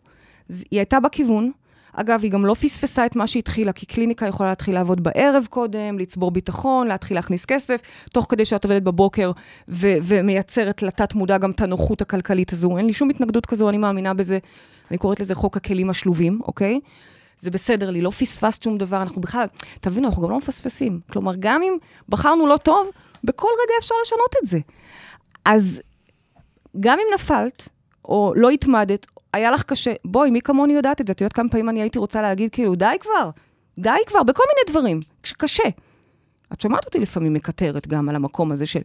היא הייתה בכיוון. אגב, היא גם לא פספסה את מה שהתחילה, כי קליניקה יכולה להתחיל לעבוד בערב קודם, לצבור ביטחון, להתחיל להכניס כסף, תוך כדי שאת עובדת בבוקר ו- ומייצרת לתת מודע גם את הנוחות הכלכלית הזו. אין לי שום התנגדות כזו, אני מאמינה בזה. אני קוראת לזה חוק הכלים השלובים, אוקיי? זה בסדר לי, לא פספסת שום דבר, אנחנו בכלל, תבינו, אנחנו גם לא מפספסים. כלומר, גם אם בחרנו לא טוב, בכל רגע אפשר לשנות את זה. אז גם אם נפלת, או לא התמדת, היה לך קשה, בואי, מי כמוני יודעת את זה? את יודעת כמה פעמים אני הייתי רוצה להגיד, כאילו, די כבר, די כבר, בכל מיני דברים, קשה. את שומעת אותי לפעמים מקטרת גם על המקום הזה של,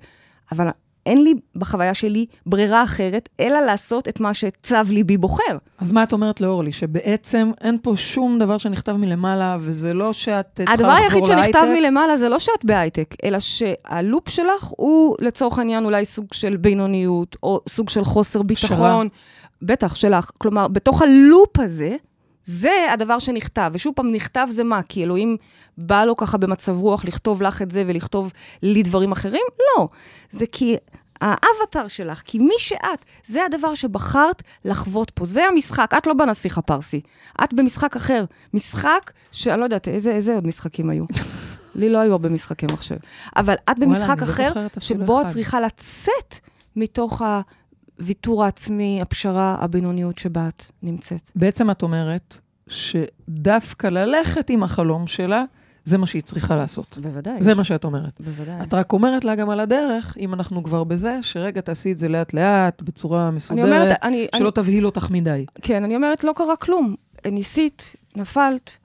אבל אין לי בחוויה שלי ברירה אחרת, אלא לעשות את מה שצו ליבי בוחר. אז מה את אומרת לאורלי? שבעצם אין פה שום דבר שנכתב מלמעלה, וזה לא שאת צריכה לחזור להייטק? הדבר היחיד שנכתב מלמעלה זה לא שאת בהייטק, אלא שהלופ שלך הוא לצורך העניין אולי סוג של בינוניות, או סוג של חוסר ביטחון. שרה. בטח, שלך. כלומר, בתוך הלופ הזה, זה הדבר שנכתב. ושוב פעם, נכתב זה מה? כי אלוהים בא לו ככה במצב רוח לכתוב לך את זה ולכתוב לי דברים אחרים? לא. זה כי האבטר שלך, כי מי שאת, זה הדבר שבחרת לחוות פה. זה המשחק. את לא בנסיך הפרסי, את במשחק אחר. משחק שאני לא יודעת, איזה, איזה עוד משחקים היו? לי לא היו הרבה משחקי מחשב. אבל את במשחק לא אחר, שבו את צריכה לצאת מתוך ה... הוויתור העצמי, הפשרה, הבינוניות שבה את נמצאת. בעצם את אומרת שדווקא ללכת עם החלום שלה, זה מה שהיא צריכה לעשות. בוודאי. זה מה שאת אומרת. בוודאי. את רק אומרת לה גם על הדרך, אם אנחנו כבר בזה, שרגע תעשי את זה לאט-לאט, בצורה מסודרת, אני אומרת, אני, שלא אני... תבהיל אותך מדי. כן, אני אומרת, לא קרה כלום. ניסית, נפלת,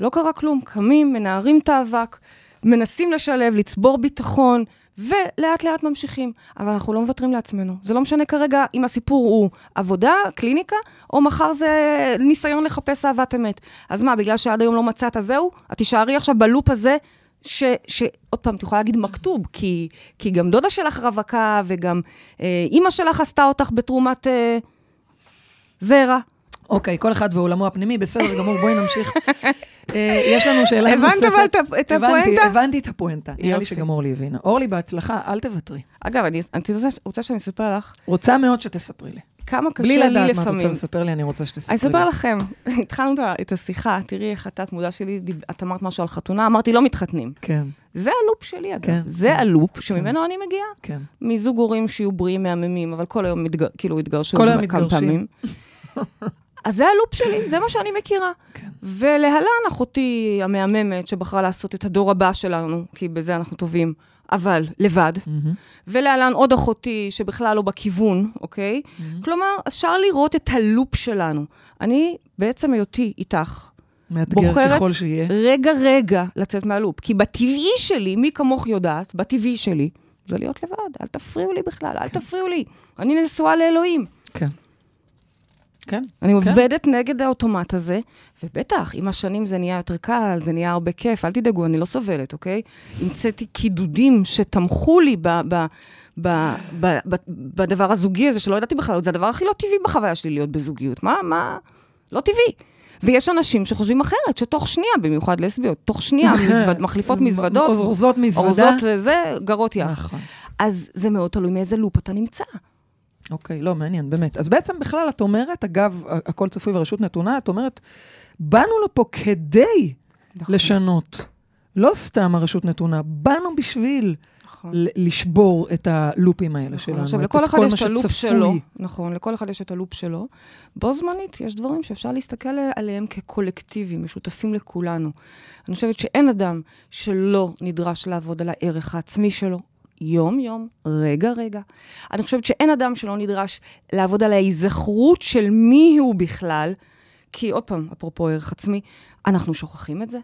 לא קרה כלום. קמים, מנערים את האבק, מנסים לשלב, לצבור ביטחון, ולאט לאט ממשיכים. אבל אנחנו לא מוותרים לעצמנו. זה לא משנה כרגע אם הסיפור הוא עבודה, קליניקה, או מחר זה ניסיון לחפש אהבת אמת. אז מה, בגלל שעד היום לא מצאת, זהו? את תישארי עכשיו בלופ הזה, ש... ש... עוד פעם, את יכולה להגיד מכתוב, כי, כי גם דודה שלך רווקה, וגם אה, אימא שלך עשתה אותך בתרומת אה, זרע. אוקיי, כל אחד ועולמו הפנימי, בסדר גמור, בואי נמשיך. אה, יש לנו שאלה נוספת. הבנת אבל את הפואנטה? הבנתי את הפואנטה. נראה לי שגם אורלי הבינה. אורלי, בהצלחה, אל תוותרי. אגב, אני רוצה שאני אספר לך. רוצה מאוד שתספרי לי. כמה קשה לי לפעמים. בלי לדעת מה את רוצה לספר לי, אני רוצה שתספרי לי. אני אספר לכם, התחלנו את השיחה, תראי איך התת-מודע שלי, את אמרת משהו על חתונה, אמרתי, לא מתחתנים. כן. זה הלופ שלי, אגב. כן. זה כן. הלופ שממנו אני מגיעה. כן. מזוג הורים שיהיו בריאים, מהממים, אבל כל היום כאילו התגרשו כמה פעמים. אז זה הלופ שלי, זה מה שאני מכירה. כן. ולהלן אחותי המהממת, שבחרה לעשות את הדור הבא שלנו, כי בזה אנחנו טובים, אבל לבד. Mm-hmm. ולהלן עוד אחותי, שבכלל לא בכיוון, אוקיי? Mm-hmm. כלומר, אפשר לראות את הלופ שלנו. אני, בעצם היותי איתך, בוחרת רגע-רגע לצאת מהלופ. כי בטבעי שלי, מי כמוך יודעת, בטבעי שלי, זה להיות לבד. אל תפריעו לי בכלל, אל כן. תפריעו לי. אני נשואה לאלוהים. כן. כן. אני כן. עובדת נגד האוטומט הזה, ובטח, עם השנים זה נהיה יותר קל, זה נהיה הרבה כיף, אל תדאגו, אני לא סובלת, אוקיי? המצאתי קידודים שתמכו לי ב... ב ב, ב, ב, בדבר הזוגי הזה, שלא ידעתי בכלל, זה הדבר הכי לא טבעי בחוויה שלי להיות בזוגיות. מה, מה? לא טבעי. ויש אנשים שחושבים אחרת, שתוך שנייה, במיוחד לסביות, תוך שנייה מזווד, מחליפות מזוודות. אורזות מזוודה. אורזות וזה, גרות יח. נכון. אז זה מאוד תלוי מאיזה לופ אתה נמצא. אוקיי, לא, מעניין, באמת. אז בעצם בכלל את אומרת, אגב, הכל צפוי ורשות נתונה, את אומרת, באנו לפה כדי נכון. לשנות. לא סתם הרשות נתונה, באנו בשביל נכון. לשבור את הלופים האלה נכון. שלנו, עכשיו, לכל אחד יש את הלופ שלו. נכון, לכל אחד יש את הלופ שלו. בו זמנית, יש דברים שאפשר להסתכל עליהם כקולקטיבים, משותפים לכולנו. אני חושבת שאין אדם שלא נדרש לעבוד על הערך העצמי שלו, יום-יום, רגע-רגע. אני חושבת שאין אדם שלא נדרש לעבוד על ההיזכרות של מי הוא בכלל, כי עוד פעם, אפרופו ערך עצמי, אנחנו שוכחים את זה.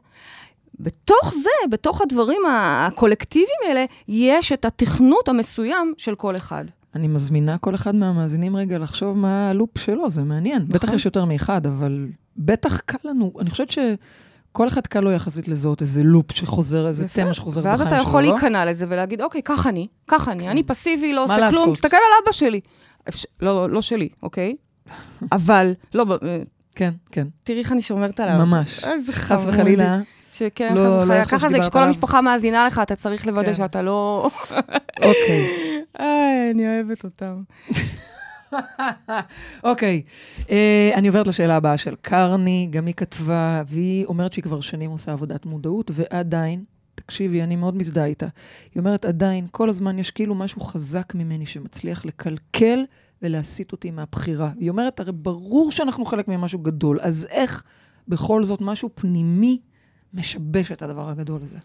בתוך זה, בתוך הדברים הקולקטיביים האלה, יש את התכנות המסוים של כל אחד. אני מזמינה כל אחד מהמאזינים רגע לחשוב מה הלופ שלו, זה מעניין. נכון. בטח יש יותר מאחד, אבל בטח קל לנו. אני חושבת ש... כל אחד קל לו יחסית לזהות איזה לופ שחוזר, איזה תמה שחוזר בחיים שלו, לא? ואז אתה יכול להיכנע לזה ולהגיד, אוקיי, ככה אני, ככה אני, אני פסיבי, לא עושה כלום, תסתכל על אבא שלי. לא, לא שלי, אוקיי? אבל, לא, אה, כן, כן. תראי איך אני שומרת עליו. ממש. איזה חס וחלילה. שכן, לא, חס וחלילה. לא ככה זה, כשכל המשפחה מאזינה לך, אתה צריך לוודא כן. שאתה לא... אוקיי. איי, אני אוהבת אותם. אוקיי, okay. אה, uh, אני עוברת לשאלה הבאה של קרני, גם היא כתבה, והיא אומרת שהיא כבר שנים עושה עבודת מודעות, ועדיין, תקשיבי, אני מאוד מזדהה איתה. היא אומרת, עדיין, כל הזמן יש כאילו משהו חזק ממני שמצליח לקלקל ולהסיט אותי מהבחירה. היא אומרת, הרי ברור שאנחנו חלק ממשהו גדול, אז איך בכל זאת משהו פנימי משבש את הדבר הגדול הזה?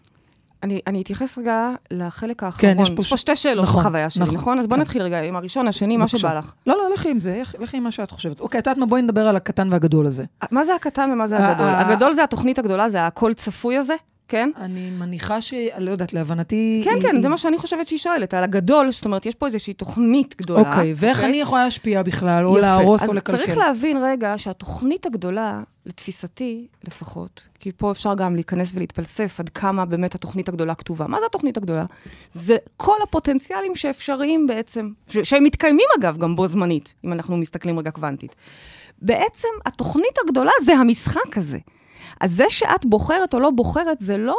אני, אני אתייחס רגע לחלק האחרון. כן, יש פה, יש פה שתי שאלות נכון, בחוויה שלי, נכון? נכון? אז בואי כן. נתחיל רגע עם הראשון, השני, מה שבא לך. לא, לא, לכי עם זה, לכי עם מה שאת חושבת. אוקיי, את יודעת מה? בואי נדבר על הקטן והגדול הזה. מה זה הקטן ומה זה הגדול? הגדול זה התוכנית הגדולה, זה הכל צפוי הזה? כן? אני מניחה ש... לא יודעת, להבנתי... כן, היא... כן, זה מה שאני חושבת שהיא שואלת, על הגדול, זאת אומרת, יש פה איזושהי תוכנית גדולה. אוקיי, ואיך אוקיי? אני יכולה להשפיע בכלל, או להרוס או לקלקל? אז צריך להבין רגע שהתוכנית הגדולה, לתפיסתי לפחות, כי פה אפשר גם להיכנס ולהתפלסף עד כמה באמת התוכנית הגדולה כתובה. מה זה התוכנית הגדולה? זה כל הפוטנציאלים שאפשריים בעצם, ש- שהם מתקיימים אגב גם בו זמנית, אם אנחנו מסתכלים רגע קוונטית. בעצם התוכנית הגדולה זה המשחק הזה. אז זה שאת בוחרת או לא בוחרת, זה לא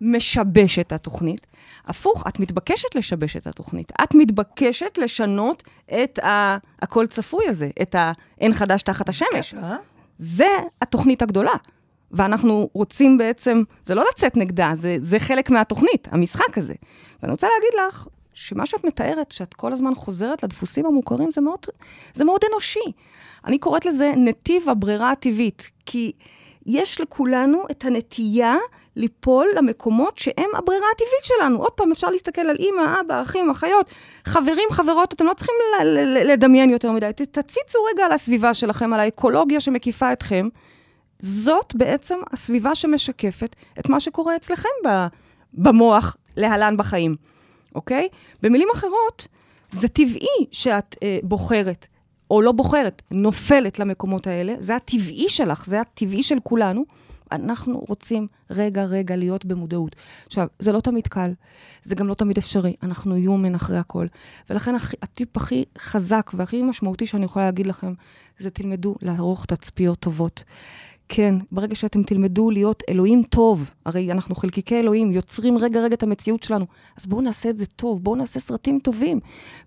משבש את התוכנית. הפוך, את מתבקשת לשבש את התוכנית. את מתבקשת לשנות את ה... הכל צפוי הזה, את האין חדש תחת השמש. זה התוכנית הגדולה. ואנחנו רוצים בעצם, זה לא לצאת נגדה, זה, זה חלק מהתוכנית, המשחק הזה. ואני רוצה להגיד לך, שמה שאת מתארת, שאת כל הזמן חוזרת לדפוסים המוכרים, זה מאוד, זה מאוד אנושי. אני קוראת לזה נתיב הברירה הטבעית, כי יש לכולנו את הנטייה ליפול למקומות שהם הברירה הטבעית שלנו. עוד פעם, אפשר להסתכל על אימא, אבא, אחים, אחיות, חברים, חברות, אתם לא צריכים לדמיין יותר מדי. תציצו רגע על הסביבה שלכם, על האקולוגיה שמקיפה אתכם. זאת בעצם הסביבה שמשקפת את מה שקורה אצלכם במוח, להלן בחיים, אוקיי? במילים אחרות, זה טבעי שאת אה, בוחרת, או לא בוחרת, נופלת למקומות האלה, זה הטבעי שלך, זה הטבעי של כולנו. אנחנו רוצים רגע, רגע להיות במודעות. עכשיו, זה לא תמיד קל, זה גם לא תמיד אפשרי, אנחנו יומן אחרי הכל. ולכן הטיפ הכי חזק והכי משמעותי שאני יכולה להגיד לכם, זה תלמדו לערוך תצפיות טובות. כן, ברגע שאתם תלמדו להיות אלוהים טוב, הרי אנחנו חלקיקי אלוהים, יוצרים רגע רגע את המציאות שלנו, אז בואו נעשה את זה טוב, בואו נעשה סרטים טובים.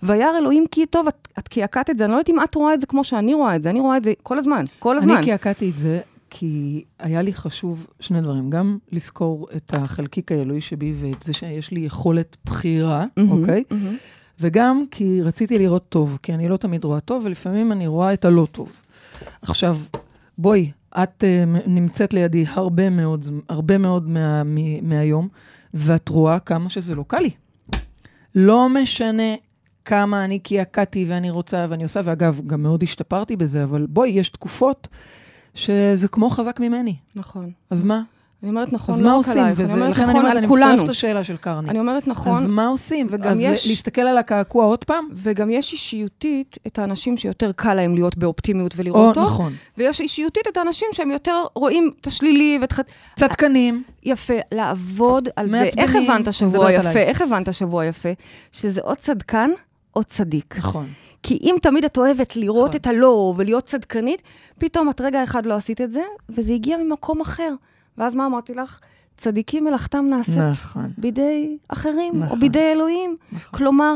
וירא אלוהים כי טוב, את, את קעקעת את זה, אני לא יודעת אם את רואה את זה כמו שאני רואה את זה, אני רואה את זה כל הזמן, כל הזמן. אני קעקעתי את זה כי היה לי חשוב שני דברים, גם לזכור את החלקיק האלוהי שבי ואת זה שיש לי יכולת בחירה, מהמם, אוקיי? מהמם. וגם כי רציתי לראות טוב, כי אני לא תמיד רואה טוב, ולפעמים אני רואה את הלא טוב. עכשיו, בואי, את uh, נמצאת לידי הרבה מאוד, הרבה מאוד מה, מ, מהיום, ואת רואה כמה שזה לא קל לי. לא משנה כמה אני קעקעתי ואני רוצה ואני עושה, ואגב, גם מאוד השתפרתי בזה, אבל בואי, יש תקופות שזה כמו חזק ממני. נכון. אז מה? אני אומרת נכון, לא רק? עלייך, אני אומרת אני נכון אומרת, על אני כולנו. מצטרפת לשאלה של קרני. אני אומרת נכון, אז מה עושים? וגם יש- להסתכל על הקעקוע עוד פעם? וגם יש אישיותית את האנשים שיותר קל להם להיות באופטימיות או, ולראות טוב, נכון. ויש אישיותית את האנשים שהם יותר רואים את השלילי ואת... ח- צדקנים. יפה, לעבוד על זה. איך הבנת שבוע יפה? עליי. איך הבנת שבוע יפה? שזה או צדקן או צדיק. נכון. כי אם תמיד את אוהבת לראות נכון. את הלא ולהיות צדקנית, פתאום את רגע אחד לא עשית את זה, וזה הגיע ממקום אחר. ואז מה אמרתי לך? צדיקים מלאכתם נעשית נכון. בידי אחרים, או נכון. בידי אלוהים. נכון. כלומר,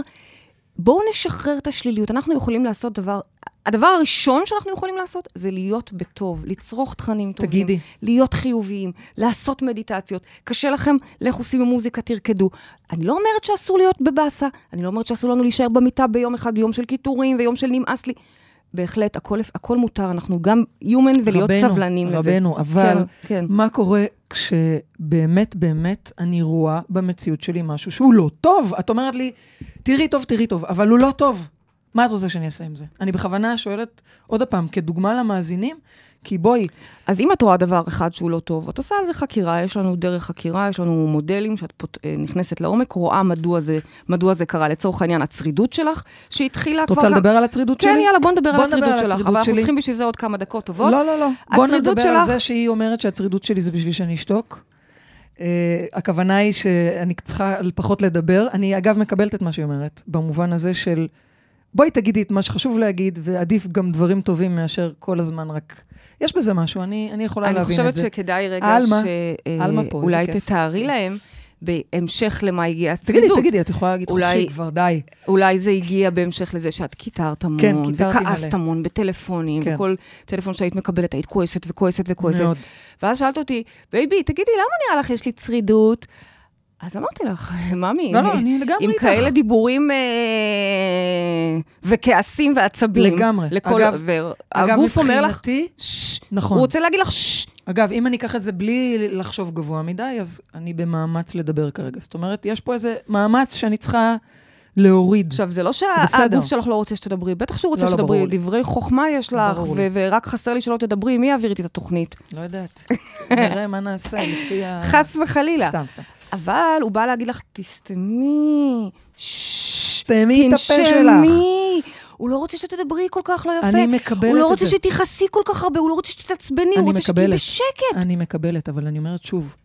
בואו נשחרר את השליליות. אנחנו יכולים לעשות דבר, הדבר הראשון שאנחנו יכולים לעשות זה להיות בטוב, לצרוך תכנים טובים. תגידי. להיות חיוביים, לעשות מדיטציות. קשה לכם, לכו שימו מוזיקה, תרקדו. אני לא אומרת שאסור להיות בבאסה, אני לא אומרת שאסור לנו להישאר במיטה ביום אחד, ביום של קיטורים ויום של נמאס לי. בהחלט, הכל, הכל מותר, אנחנו גם human ולהיות רבנו, סבלנים לזה. רבנו, אבל כן, כן. מה קורה כשבאמת באמת אני רואה במציאות שלי משהו שהוא לא טוב? את אומרת לי, תראי טוב, תראי טוב, אבל הוא לא טוב. מה את רוצה שאני אעשה עם זה? אני בכוונה שואלת, עוד פעם, כדוגמה למאזינים, כי בואי, אז אם את רואה דבר אחד שהוא לא טוב, את עושה על זה חקירה, יש לנו דרך חקירה, יש לנו מודלים שאת פות, אה, נכנסת לעומק, רואה מדוע זה, מדוע זה קרה. לצורך העניין, הצרידות שלך, שהתחילה את כבר... רוצה כמה- לדבר על הצרידות שלי? כן, יאללה, בוא נדבר בוא על הצרידות על שלך, הצרידות אבל אנחנו שלי. צריכים בשביל זה עוד כמה דקות טובות. לא, לא, לא. בוא נדבר על שלך- זה שהיא אומרת שהצרידות שלי זה בשביל שאני אשתוק. Uh, הכוונה היא שאני צריכה פחות לדבר. אני אגב מקבלת את מה שהיא אומרת, במובן הזה של בואי תגידי את מה שחשוב להגיד, ועדיף גם דברים טובים מאשר כל הזמן רק... יש בזה משהו, אני, אני יכולה אני להבין את חושבת זה. שכדאי רגע עלמה, עלמה פה, שאולי איזה כיף. תתארי להם, בהמשך למה הגיעה תגידי, הצרידות. תגידי, את יכולה להגיד אולי- חופשי כבר, די. אולי זה הגיע בהמשך לזה שאת קיטרת המון, כן, וכעסת מלא. המון בטלפונים, כן. וכל טלפון שהיית מקבלת היית כועסת וכועסת וכועסת. מאוד. ואז שאלת אותי, בייבי, תגידי, למה נראה לך יש לי צרידות? אז אמרתי לך, ממי, לא, לא, אני לגמרי עם איתך. כאלה דיבורים אה, וכעסים ועצבים. לגמרי. לכל אגב- עבר. אגב, הגוף אומר לך, ששש, נכון. הוא רוצה להגיד לך, ששש. אגב, אם אני אקח את זה בלי לחשוב גבוה מדי, אז אני במאמץ לדבר כרגע. זאת אומרת, יש פה איזה מאמץ שאני צריכה להוריד. עכשיו, זה לא שהגוף שלך לא רוצה שתדברי, בטח שהוא רוצה לא, לא שתדברי, לא דברי חוכמה יש לך, ורק חסר לי שלא תדברי, מי יעביר איתי את התוכנית? לא יודעת. נראה מה נעשה לפי ה... חס וחלילה. סתם, סתם. אבל הוא בא להגיד לך, תסתמי, תסתמי את הפה שלך. הוא לא רוצה שתדברי כל כך לא יפה. אני מקבלת את זה. הוא לא רוצה שתכעסי כל כך הרבה, הוא לא רוצה שתתעצבני, הוא רוצה שתהיי בשקט. אני מקבלת, אבל אני אומרת שוב,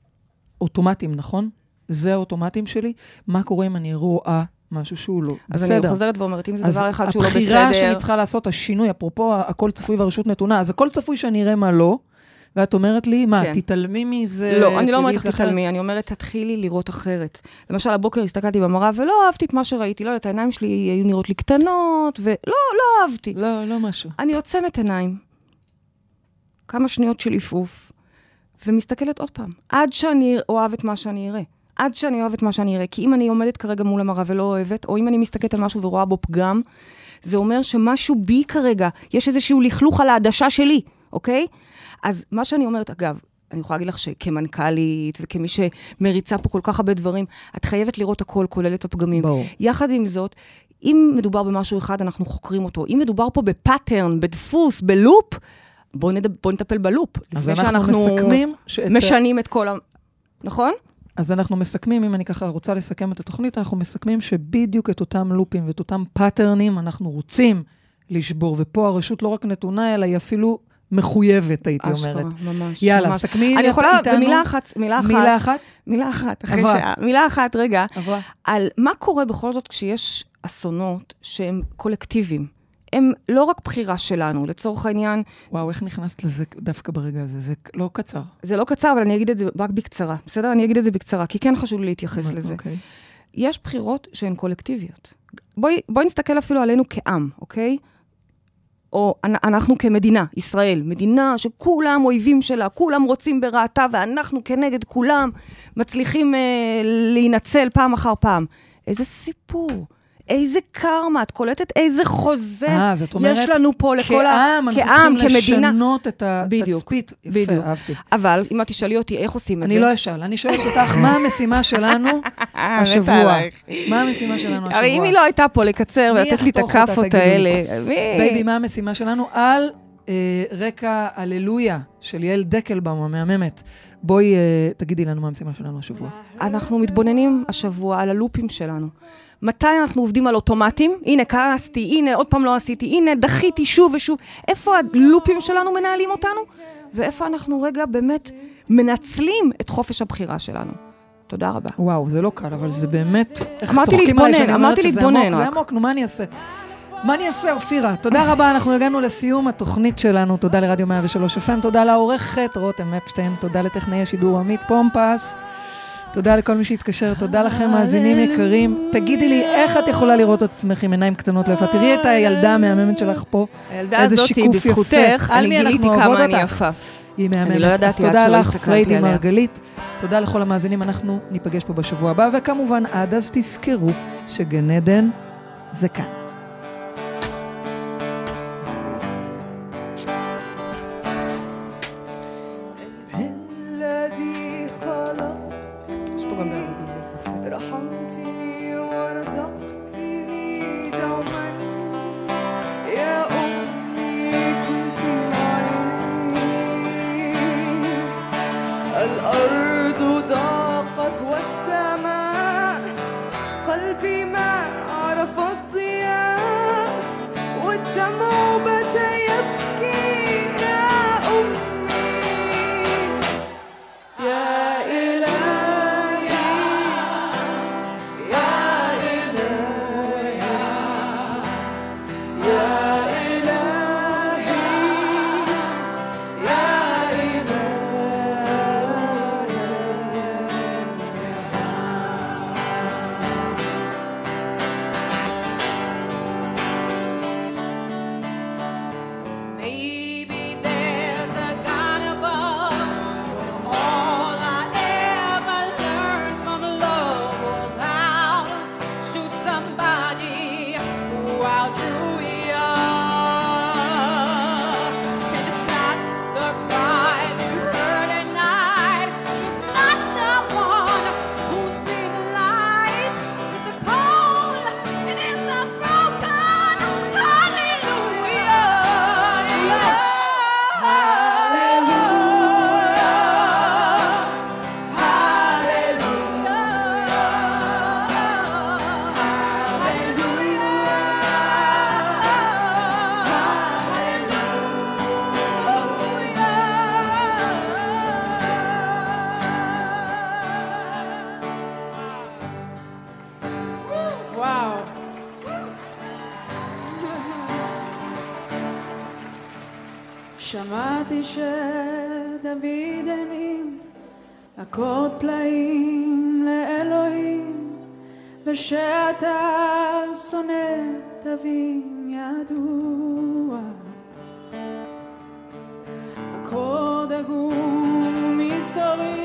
אוטומטים, נכון? זה האוטומטים שלי. מה קורה אם אני רואה משהו שהוא לא אז בסדר. אז אני חוזרת ואומרת, אם זה דבר אחד שהוא לא בסדר... אז הבחירה שאני צריכה לעשות, השינוי, אפרופו הכל צפוי והרשות נתונה, אז הכל צפוי שאני אראה מה לא, ואת אומרת לי, מה, כן. תתעלמי מזה? לא, אני לא אומרת לך תתעלמי, אני אומרת, תתחילי לראות אחרת. למשל, הבוקר הסתכלתי במראה ולא אהבתי את מה שראיתי, לא יודעת, העיניים שלי היו נראות לי קטנות, ולא, לא אהבתי. לא, לא משהו. אני עוצמת עיניים, כמה שניות של עפעוף, ומסתכלת עוד פעם, עד שאני אוהב את מה שאני אראה. עד שאני אוהבת מה שאני אראה. כי אם אני עומדת כרגע מול המראה ולא אוהבת, או אם אני מסתכלת על משהו ורואה בו פגם, זה אומר שמשהו בי כרגע, יש איזשהו לכלוך על העדשה שלי, אוקיי? אז מה שאני אומרת, אגב, אני יכולה להגיד לך שכמנכ"לית וכמי שמריצה פה כל כך הרבה דברים, את חייבת לראות הכל, כולל את הפגמים. ברור. יחד עם זאת, אם מדובר במשהו אחד, אנחנו חוקרים אותו. אם מדובר פה ב pattern, בדפוס, בלופ, בואו נד... בוא נטפל בלופ. אז אנחנו מסכמים... משנים את כל ה... נכון? אז אנחנו מסכמים, אם אני ככה רוצה לסכם את התוכנית, אנחנו מסכמים שבדיוק את אותם לופים ואת אותם פאטרנים אנחנו רוצים לשבור. ופה הרשות לא רק נתונה, אלא היא אפילו מחויבת, הייתי אשכרה, אומרת. אשכרה, ממש. יאללה, ממש. סכמי איתנו. אני יכולה, במילה אחת, מילה אחת. מילה אחת? מילה אחת, אחרי שעה. מילה אחת, רגע. עברה. על מה קורה בכל זאת כשיש אסונות שהם קולקטיביים. הם לא רק בחירה שלנו, לצורך העניין... וואו, איך נכנסת לזה דווקא ברגע הזה? זה לא קצר. זה לא קצר, אבל אני אגיד את זה רק בקצרה, בסדר? אני אגיד את זה בקצרה, כי כן חשוב לי להתייחס לזה. אוקיי. יש בחירות שהן קולקטיביות. בואי, בואי נסתכל אפילו עלינו כעם, אוקיי? או אנחנו כמדינה, ישראל, מדינה שכולם אויבים שלה, כולם רוצים ברעתה, ואנחנו כנגד כולם מצליחים אה, להינצל פעם אחר פעם. איזה סיפור. איזה קרמה, את קולטת איזה חוזה 아, זאת אומרת, יש לנו פה לכל ה... כעם, אנחנו צריכים לשנות את התצפית. בדיוק, יפה, בדיוק. אהבתי. אבל אם את תשאלי אותי איך עושים את זה... אני לא אשאל, אני שואלת אותך, מה המשימה שלנו השבוע? מה המשימה שלנו השבוע? הרי אם היא לא הייתה פה לקצר ולתת לי את הכאפות האלה... בייבי, מה המשימה שלנו? על אה, רקע הללויה של יעל דקלבאום המהממת. בואי אה, תגידי לנו מה המשימה שלנו השבוע. אנחנו מתבוננים השבוע על הלופים שלנו. מתי אנחנו עובדים על אוטומטים? הנה, כעסתי, הנה, עוד פעם לא עשיתי, הנה, דחיתי שוב ושוב. איפה הלופים שלנו מנהלים אותנו? ואיפה אנחנו רגע באמת מנצלים את חופש הבחירה שלנו. תודה רבה. וואו, זה לא קל, אבל זה באמת... אמרתי להתבונן, אמרתי להתבונן. זה עמוק, נו, מה אני אעשה? מה אני אעשה, אופירה? תודה רבה, אנחנו הגענו לסיום התוכנית שלנו. תודה לרדיו 103 FM, תודה לעורכת רותם אפשטיין, תודה לטכנאי השידור עמית פומפס. תודה לכל מי שהתקשר, תודה לכם, מאזינים יקרים. תגידי לי, איך את יכולה לראות את עצמך עם עיניים קטנות ליפה? תראי את הילדה המהממת שלך פה. הילדה הזאת, בזכותך, אני גיליתי כמה אני יפה. היא מהממת. אני לא ידעתי עד שלא הסתכלתי עליה. תודה לך, פריידי מרגלית. תודה לכל המאזינים, אנחנו ניפגש פה בשבוע הבא, וכמובן, עד אז תזכרו שגן עדן זה כאן. שמעתי שדוד הנים אקורד פלאים לאלוהים ושאתה שונא תווים ידוע. אקורד עגום מסתורי